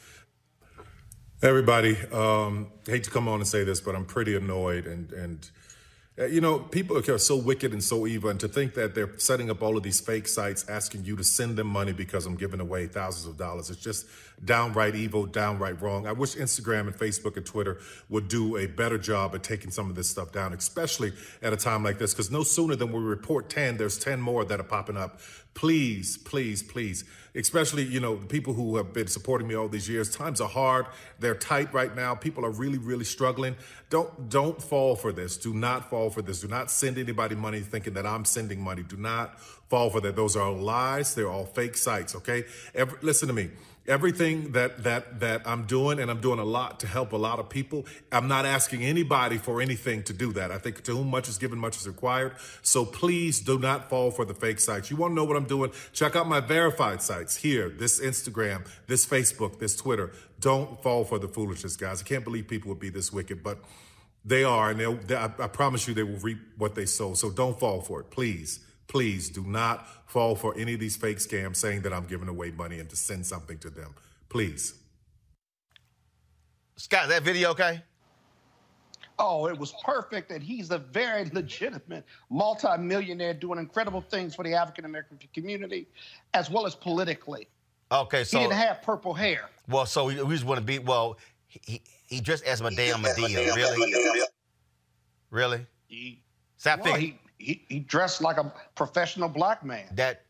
Everybody, um, hate to come on and say this, but I'm pretty annoyed and and uh, Uh, you know people are so wicked and so evil, and to think that they're setting up all of these fake sites asking you to send them money because I'm giving away thousands of dollars. It's just downright evil, downright wrong. I wish Instagram and Facebook and Twitter would do a better job at taking some of this stuff down, especially at a time like this, because no sooner than we report 10, there's 10 more that are popping up. Please, please, please, especially, you know, the people who have been supporting me all these years. Times are hard. They're tight right now. People are really, really struggling. Don't don't fall for this. Do not fall for this. Do not send anybody money thinking that I'm sending money. Do not fall for that. Those are all lies. They're all fake sites, okay? Every, listen to me. Everything that that that I'm doing, and I'm doing a lot to help a lot of people. I'm not asking anybody for anything to do that. I think to whom much is given, much is required. So please do not fall for the fake sites. You want to know what I'm doing? Check out my verified sites here. This Instagram, this Facebook, this Twitter. Don't fall for the foolishness, guys. I can't believe people would be this wicked, but they are, and they'll, I, I promise you, they will reap what they sow. So don't fall for it, please. Please do not fall for any of these fake scams saying that I'm giving away money and to send something to them. Please. Scott, is that video okay? Oh, it was perfect, and he's a very legitimate multimillionaire doing incredible things for the African American community, as well as politically. Okay, so he didn't have purple hair. well, so we, we just want to be well. He, he he dressed as Madame Madea, really, really. So I Well, figured he, he he dressed like a professional black man. that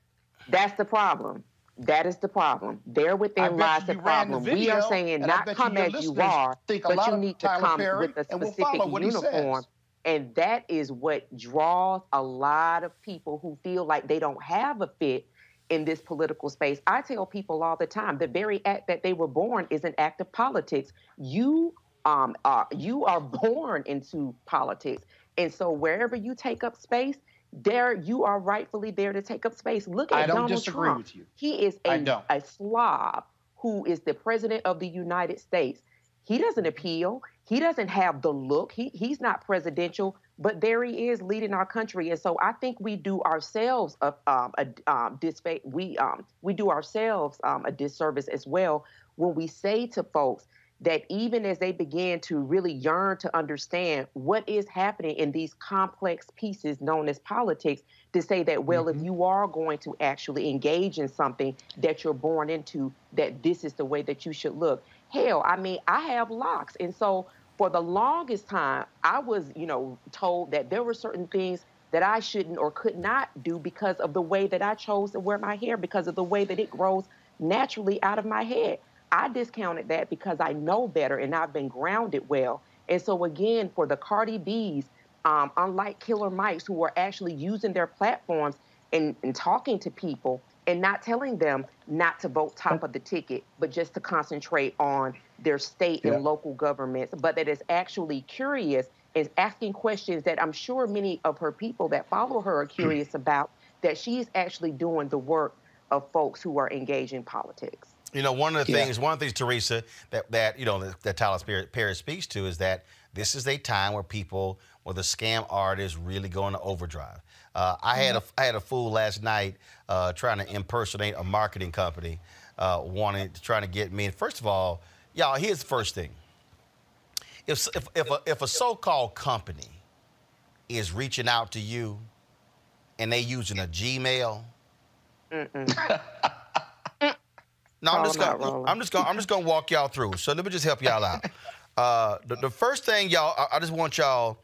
That's the problem. That is the problem. There I within lies the you ran the problem. we are saying not come your as you are, think but you need to Tyler come Perry with a specific follow what he says. uniform. And that is what draws a lot of people who feel like they don't have a fit in this political space. I tell people all the time, the very act that they were born is an act of politics. You um are you are born into politics. And so wherever you take up space, there you are rightfully there to take up space. Look at I don't Donald disagree Trump. with you. He is a, a slob who is the president of the United States. He doesn't appeal. He doesn't have the look. He he's not presidential, but there he is leading our country. And so I think we do ourselves a um, a um, disfa- we um we do ourselves um, a disservice as well when we say to folks that even as they began to really yearn to understand what is happening in these complex pieces known as politics, to say that, well, if mm-hmm. you are going to actually engage in something that you're born into, that this is the way that you should look. Hell, I mean, I have locks. And so for the longest time, I was, you know, told that there were certain things that I shouldn't or could not do because of the way that I chose to wear my hair, because of the way that it grows naturally out of my head. I discounted that because I know better and I've been grounded well. And so again, for the Cardi B's, um, unlike Killer Mikes, who are actually using their platforms and, and talking to people and not telling them not to vote top of the ticket, but just to concentrate on their state Yeah. and local governments, but that is actually curious is asking questions that I'm sure many of her people that follow her are curious about, that she's actually doing the work of folks who are engaged in politics. You know, one of the Yeah. things, one of the things, Teresa, that, that you know, that, that Tyler Perry- Perry speaks to is that this is a time where people, where the scam artists really going into overdrive. Uh, I had a, I had a fool last night uh, trying to impersonate a marketing company, uh, wanting trying to get me. And first of all, y'all, here's the first thing. If if if a, if a so-called company is reaching out to you, and they using a Gmail, No, I'm just gonna. I'm just gonna I'm just gonna walk y'all through. So let me just help y'all out. Uh, the, the first thing y'all, I, I just want y'all,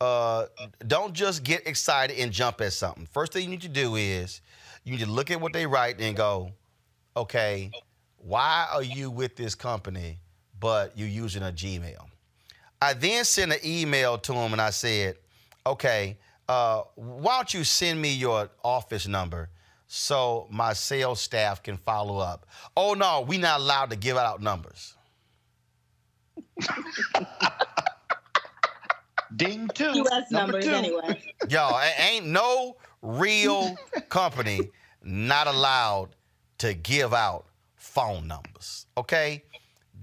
uh, don't just get excited and jump at something. First thing you need to do is you need to look at what they write and go, okay, why are you with this company, but you're using a Gmail? I then sent an email to him and I said, okay, uh, why don't you send me your office number so my sales staff can follow up? Oh, no, we not allowed to give out numbers. Ding two. U.S. Number numbers two. anyway. Y'all, a- ain't no real company not allowed to give out phone numbers. Okay,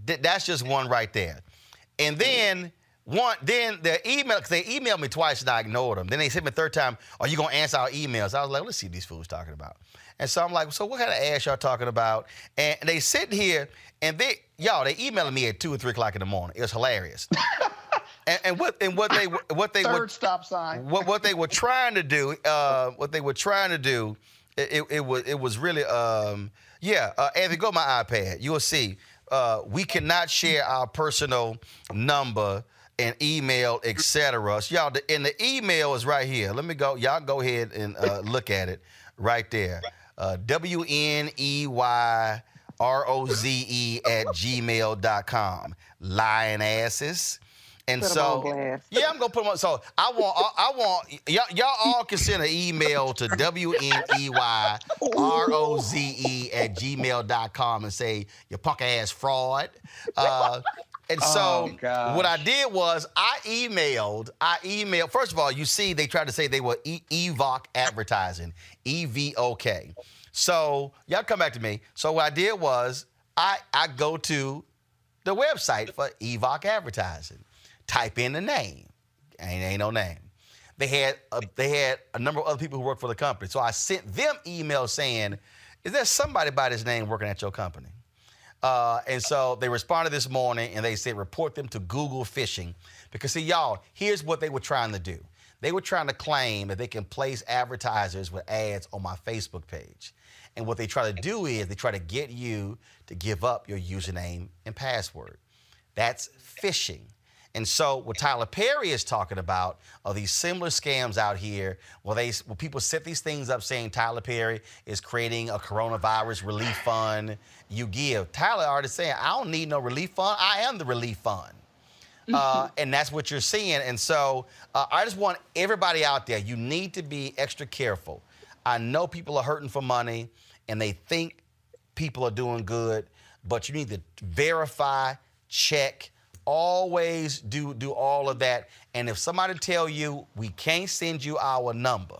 Th- that's just one right there. And then one, then the email, because they emailed me twice and I ignored them. Then they sent me a third time, "Are you gonna answer our emails?" I was like, "Let's see what these fools talking about." And so I'm like, "So what kind of ass y'all talking about?" And they sitting here and they, y'all, they emailing me at two or three o'clock in the morning. It was hilarious. and, and what and what they were- what they Third were stop sign. what what they were trying to do, uh, what they were trying to do, it, it, it was it was really um, yeah. Uh, Anthony, go to my iPad. You will see. Uh, we cannot share our personal number and email, etc. So y'all, the, and the email is right here. Let me go. Y'all go ahead and uh, look at it right there. Uh, W N E Y R O Z E at gmail.com. Lying asses. And so, yeah, I'm gonna put them on. So I want, I, I want y'all, y'all all can send an email to W N E Y R O Z E at gmail.com and say you punk ass fraud. Uh, and oh, so Oh, what I did was I emailed, I emailed. First of all, you see they tried to say they were e- Evok advertising, E V O K. So y'all come back to me. So what I did was I I go to the website for Evok advertising. Type in the name. Ain't ain't no name. They had a, they had a number of other people who work for the company. So I sent them emails saying, "Is there somebody by this name working at your company?" Uh, and so they responded this morning and they said report them to Google phishing. Because, see, y'all, here's what they were trying to do. They were trying to claim that they can place advertisers with ads on my Facebook page. And what they try to do is they try to get you to give up your username and password. That's phishing. And so what Tyler Perry is talking about are these similar scams out here where they where people set these things up saying Tyler Perry is creating a coronavirus relief fund. You give. Tyler already saying, I don't need no relief fund. I am the relief fund. Uh, and that's what you're seeing. And so uh, I just want everybody out there, you need to be extra careful. I know people are hurting for money and they think people are doing good, but you need to verify, check, always do do all of that. And if somebody tell you we can't send you our number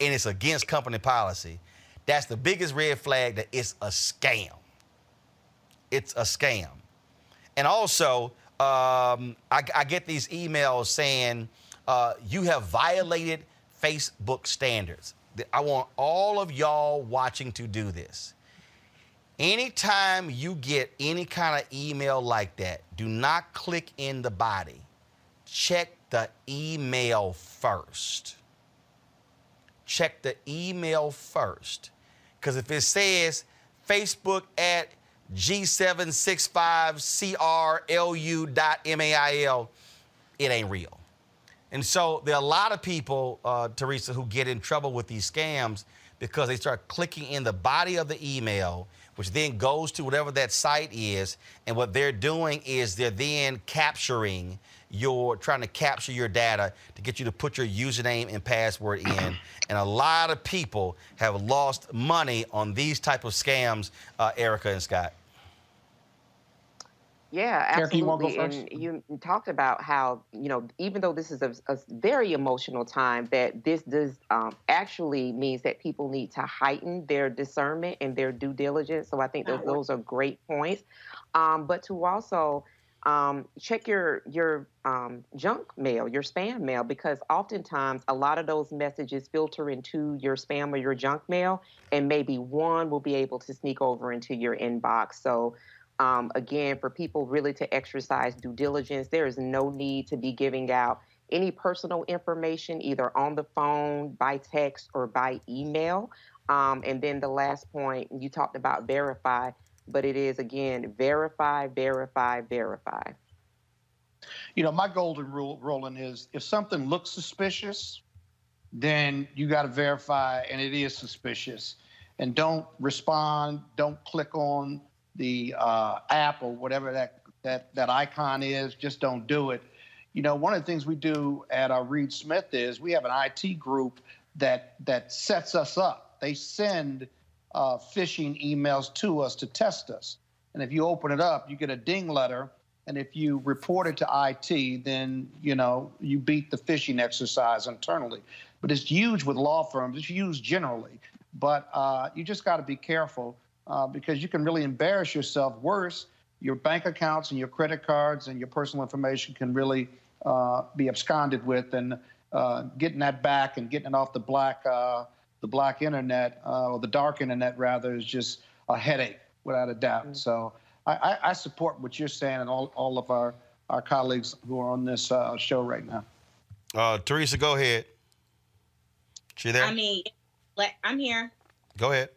and it's against company policy, that's the biggest red flag that it's a scam. It's a scam. And also, um, I, I get these emails saying uh, you have violated Facebook standards. I want all of y'all watching to do this. Anytime you get any kind of email like that, do not click in the body. Check the email first. Check the email first. Because if it says Facebook at G765CRLU.MAIL, it ain't real. And so there are a lot of people, uh, Teresa, who get in trouble with these scams because they start clicking in the body of the email, which then goes to whatever that site is. And what they're doing is they're then capturing your, trying to capture your data to get you to put your username and password in. And a lot of people have lost money on these type of scams, uh, Erica and Scott. Yeah, Erica, you wanna go absolutely. And you talked about how, you know, even though this is a, a very emotional time, that this does um, actually means that people need to heighten their discernment and their due diligence. So I think that those are great points. Um, but to also um, check your your um, junk mail, your spam mail, because oftentimes a lot of those messages filter into your spam or your junk mail, and maybe one will be able to sneak over into your inbox. So um, again, for people really to exercise due diligence, there is no need to be giving out any personal information either on the phone, by text, or by email. Um, and then the last point, you talked about verify, but it is again verify, verify, verify. You know, my golden rule, Roland, is if something looks suspicious, then you got to verify, and it is suspicious. And don't respond, don't click on the uh, app or whatever that, that, that icon is, just don't do it. You know, one of the things we do at uh, Reed Smith is we have an IT group that that sets us up. They send uh, phishing emails to us to test us. And if you open it up, you get a ding letter. And if you report it to IT, then you know you beat the phishing exercise internally. But it's used with law firms. It's used generally. But uh, you just got to be careful uh, because you can really embarrass yourself. Worse, your bank accounts and your credit cards and your personal information can really uh, be absconded with, and uh, getting that back and getting it off the black uh, the black internet uh, or the dark internet rather is just a headache without a doubt. Mm-hmm. So I, I, I, support what you're saying and all, all of our our colleagues who are on this uh, show right now. Uh, Teresa, go ahead. She there? I mean, I'm here. Go ahead.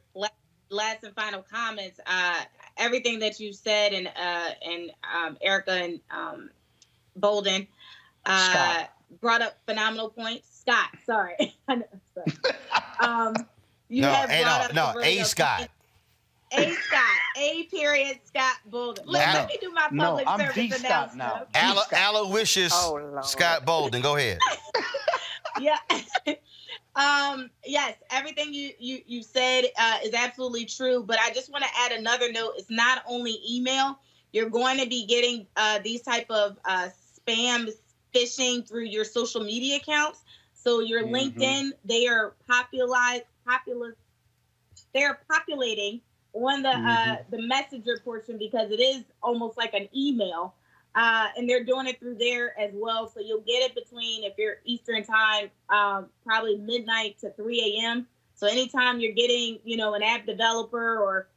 La- Last and final comments. Uh, everything that you said and uh, and um, Erica and um, Bolden uh, brought up phenomenal points. Scott, sorry. Know, sorry. um, you no, have A, brought no, up no, some really A good Scott. A Scott, A period Scott Bolden. Look, No, let me do my no, public I'm service D Scott announcement. now. okay? Alo- Aloysius Oh, Scott Bolden. Go ahead. yeah. Um, yes, everything you you you said uh, is absolutely true. But I just want to add another note. It's not only email. You're going to be getting uh, these type of uh, spam phishing through your social media accounts. So your Mhm. LinkedIn, they are popularized, popular. They're populating on the uh, Mhm. the messenger portion because it is almost like an email. Uh, and they're doing it through there as well. So you'll get it between, if you're Eastern time, um, probably midnight to 3 a.m. So anytime you're getting, you know, an app developer or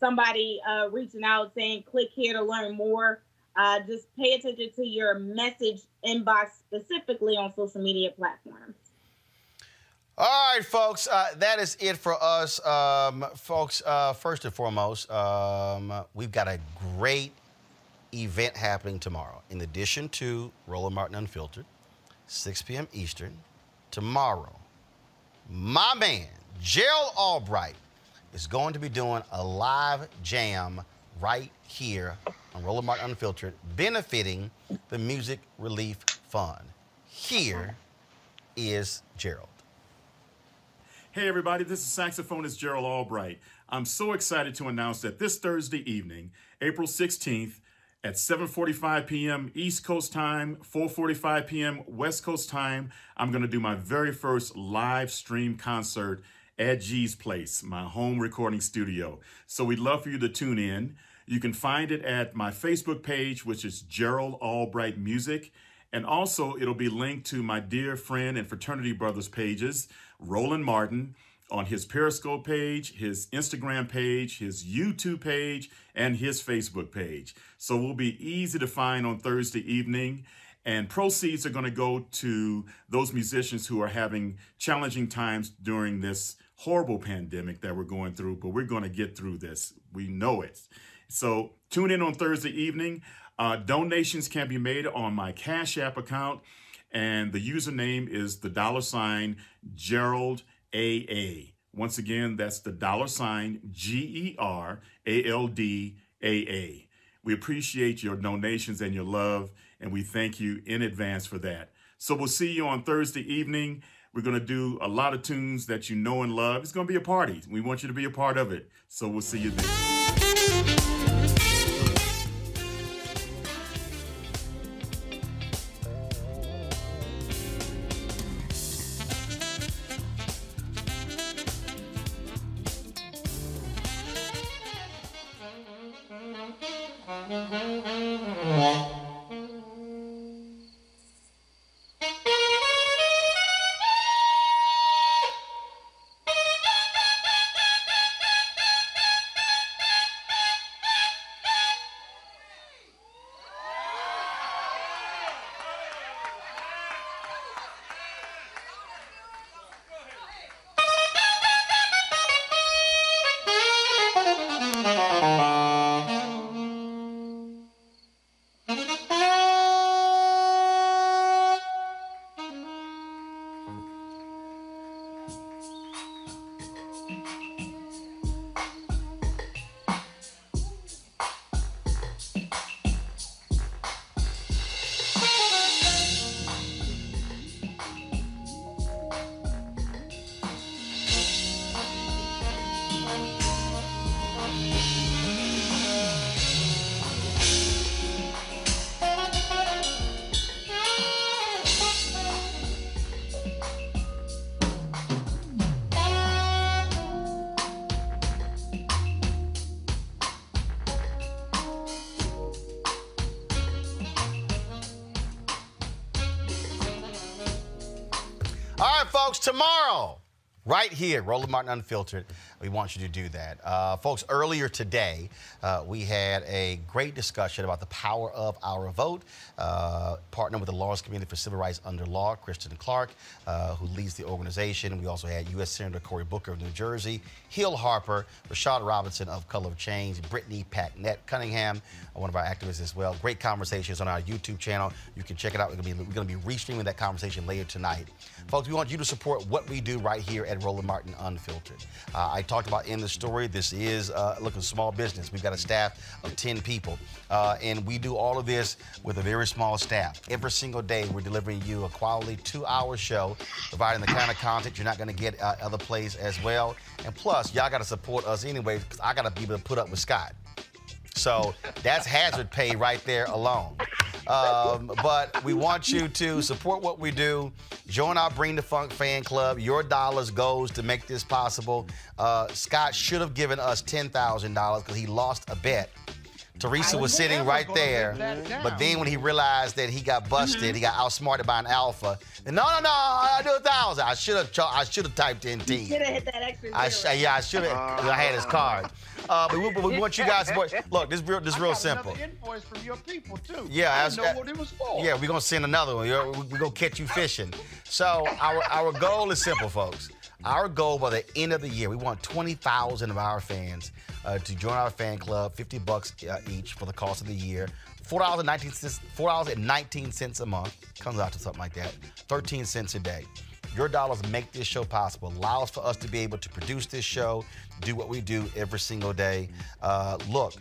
somebody uh, reaching out saying click here to learn more. Uh, just pay attention to your message inbox specifically on social media platforms. All right, folks, uh, that is it for us. Um, folks, uh, first and foremost, um, we've got a great event happening tomorrow. In addition to Roland Martin Unfiltered, 6 p.m. Eastern, tomorrow, my man, Gerald Albright, is going to be doing a live jam right here on Roland Martin Unfiltered, benefiting the Music Relief Fund. Here is Gerald. Hey everybody, this is saxophonist Gerald Albright. I'm so excited to announce that this Thursday evening, April 16th, at 7:45 p.m. East Coast time, 4:45 p.m. West Coast time, I'm going to do my very first live stream concert at G's Place, my home recording studio. So we'd love for you to tune in. You can find it at my Facebook page, which is Gerald Albright Music. And also, it'll be linked to my dear friend and fraternity brothers pages, Roland Martin, on his Periscope page, his Instagram page, his YouTube page, and his Facebook page. So we'll be easy to find on Thursday evening. And proceeds are going to go to those musicians who are having challenging times during this horrible pandemic that we're going through, but we're going to get through this. We know it. So tune in on Thursday evening. Uh, donations can be made on my Cash App account, and the username is the dollar sign Gerald AA. Once again, that's the dollar sign G E R A L D A A. We appreciate your donations and your love, and we thank you in advance for that. So we'll see you on Thursday evening. We're going to do a lot of tunes that you know and love. It's going to be a party. We want you to be a part of it. So we'll see you then. Here, Roland Martin Unfiltered, we want you to do that. Uh, folks, earlier today, uh, we had a great discussion about the power of our vote. Uh, partner with the Lawyers' Committee for Civil Rights Under Law, Kristen Clarke, uh, who leads the organization. We also had U.S. Senator Cory Booker of New Jersey, Hill Harper, Rashad Robinson of Color of Change, Brittany Packnett Cunningham, one of our activists as well. Great conversations on our YouTube channel. You can check it out. We're going to be restreaming that conversation later tonight. Folks, we want you to support what we do right here at Roland Martin Unfiltered. Uh, I talked about in the story, this is, uh, look, a small business. We've got a staff of 10 people, uh, and we do all of this with a very small staff. Every single day, we're delivering you a quality two-hour show, providing the kind of content you're not going to get uh, other places as well. And plus, y'all got to support us anyway, because I got to be able to put up with Scott. So that's hazard pay right there alone. Um, but we want you to support what we do. Join our Bring the Funk fan club. Your dollars goes to make this possible. Uh, Scott should have given us $10,000 because he lost a bet. Teresa was sitting right there, but then when he realized that he got busted, he got outsmarted by an alpha. And no, no, no, I do a thousand. I should have, I should have typed in You T. should have hit that extra zero. I sh- yeah, I should have. I had his card. Uh, but, we, but we want you guys to. Look, this is real. This I real simple. Invoice from your people too. Yeah, I know what it was for. Yeah, we're gonna send another one. You're- We're gonna catch you fishing. So our our goal is simple, folks. Our goal by the end of the year, we want 20,000 of our fans uh, to join our fan club, 50 bucks uh, each for the cost of the year. Four dollars and nineteen cents. Four dollars and nineteen cents a month comes out to something like that. Thirteen cents a day. Your dollars make this show possible. Allows for us to be able to produce this show, do what we do every single day. Uh, look,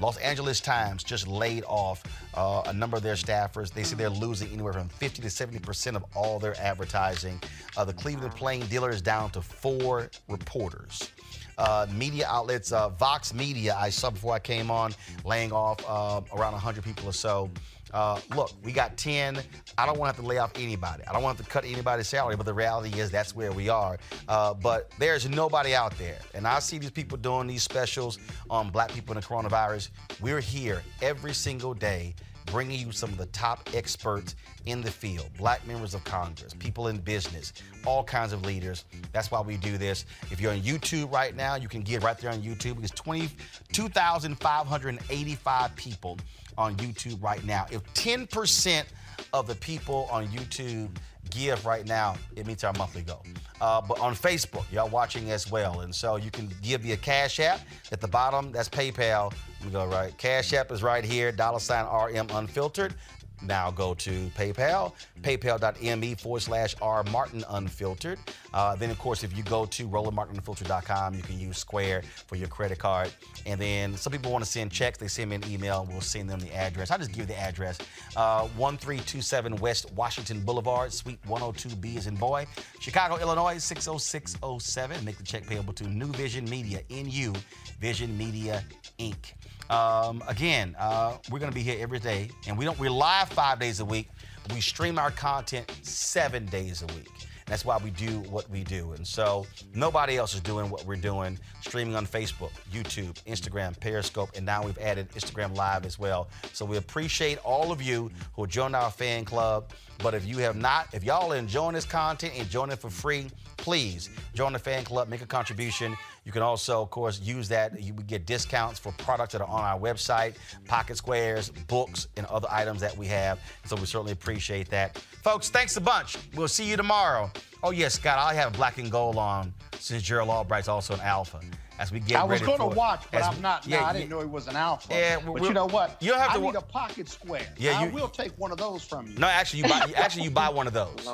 Los Angeles Times just laid off uh, a number of their staffers. They say they're losing anywhere from 50 to 70 percent of all their advertising. Uh, the Cleveland Plain Dealer is down to four reporters. Uh, media outlets, uh, Vox Media, I saw before I came on, laying off uh, around 100 people or so. Uh, look, we got 10. I don't want to have to lay off anybody. I don't want to to cut anybody's salary, but the reality is that's where we are. Uh, but there's nobody out there. And I see these people doing these specials on black people and the coronavirus. We're here every single day bringing you some of the top experts in the field black members of Congress, people in business, all kinds of leaders. That's why we do this. If you're on YouTube right now, you can get right there on YouTube. It's 20 2,585 people on YouTube right now. If 10% of the people on YouTube give right now, it meets our monthly goal. Uh, but on Facebook, y'all watching as well. And so you can give via Cash App. At the bottom, that's PayPal. We go right. Cash App is right here, dollar sign RM Unfiltered. Now go to PayPal, paypal.me forward slash R Martin Unfiltered. Uh, then, of course, if you go to RolandMartinUnfiltered.com, you can use Square for your credit card. And then some people want to send checks, they send me an email, we'll send them the address. I'll just give the address uh, 1327 West Washington Boulevard, Suite 102B is in boy, Chicago, Illinois 60607. Make the check payable to Nu Vision Media, NU Vision Media Inc. Um, again, uh, we're going to be here every day, and we don't. We're live five days a week. We stream our content seven days a week. That's why we do what we do. And so nobody else is doing what we're doing, streaming on Facebook, YouTube, Instagram, Periscope, and now we've added Instagram Live as well. So we appreciate all of you who joined our fan club. But if you have not, if y'all are enjoying this content, enjoying it for free, please join the fan club, make a contribution. You can also, of course, use that. You get discounts for products that are on our website, pocket squares, books, and other items that we have. So we certainly appreciate that. Folks, thanks a bunch. We'll see you tomorrow. Oh, yes, Scott, I have black and gold on since Gerald Albright's also an alpha. As we get I was going to watch, but as I'm not. yeah, no, I didn't know he was an alpha. Yeah, but you know what? you don't have I to need wa- a pocket square. Yeah, I you- will take one of those from you. No, actually, you buy. Actually, you buy one of those.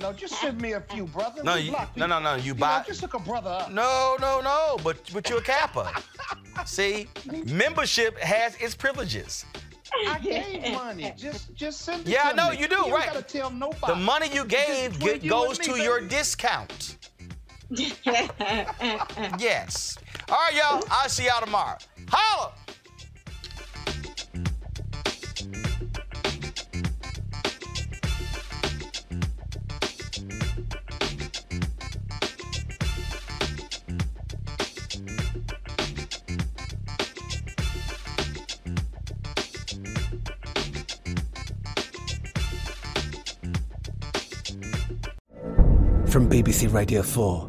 No, just send me a few, brother. No, you, black no, no, people. no. You You buy. know, just look a brother up. No, no, no. But but you're a Kappa. See, membership has its privileges. I gave money. Just, just send it Yeah, I to know me. you do. You right. gotta tell nobody. The money you gave get, you goes and to me, your discount. Yes. All right, y'all. I'll see y'all tomorrow. Holla. From BBC Radio 4,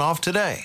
off today.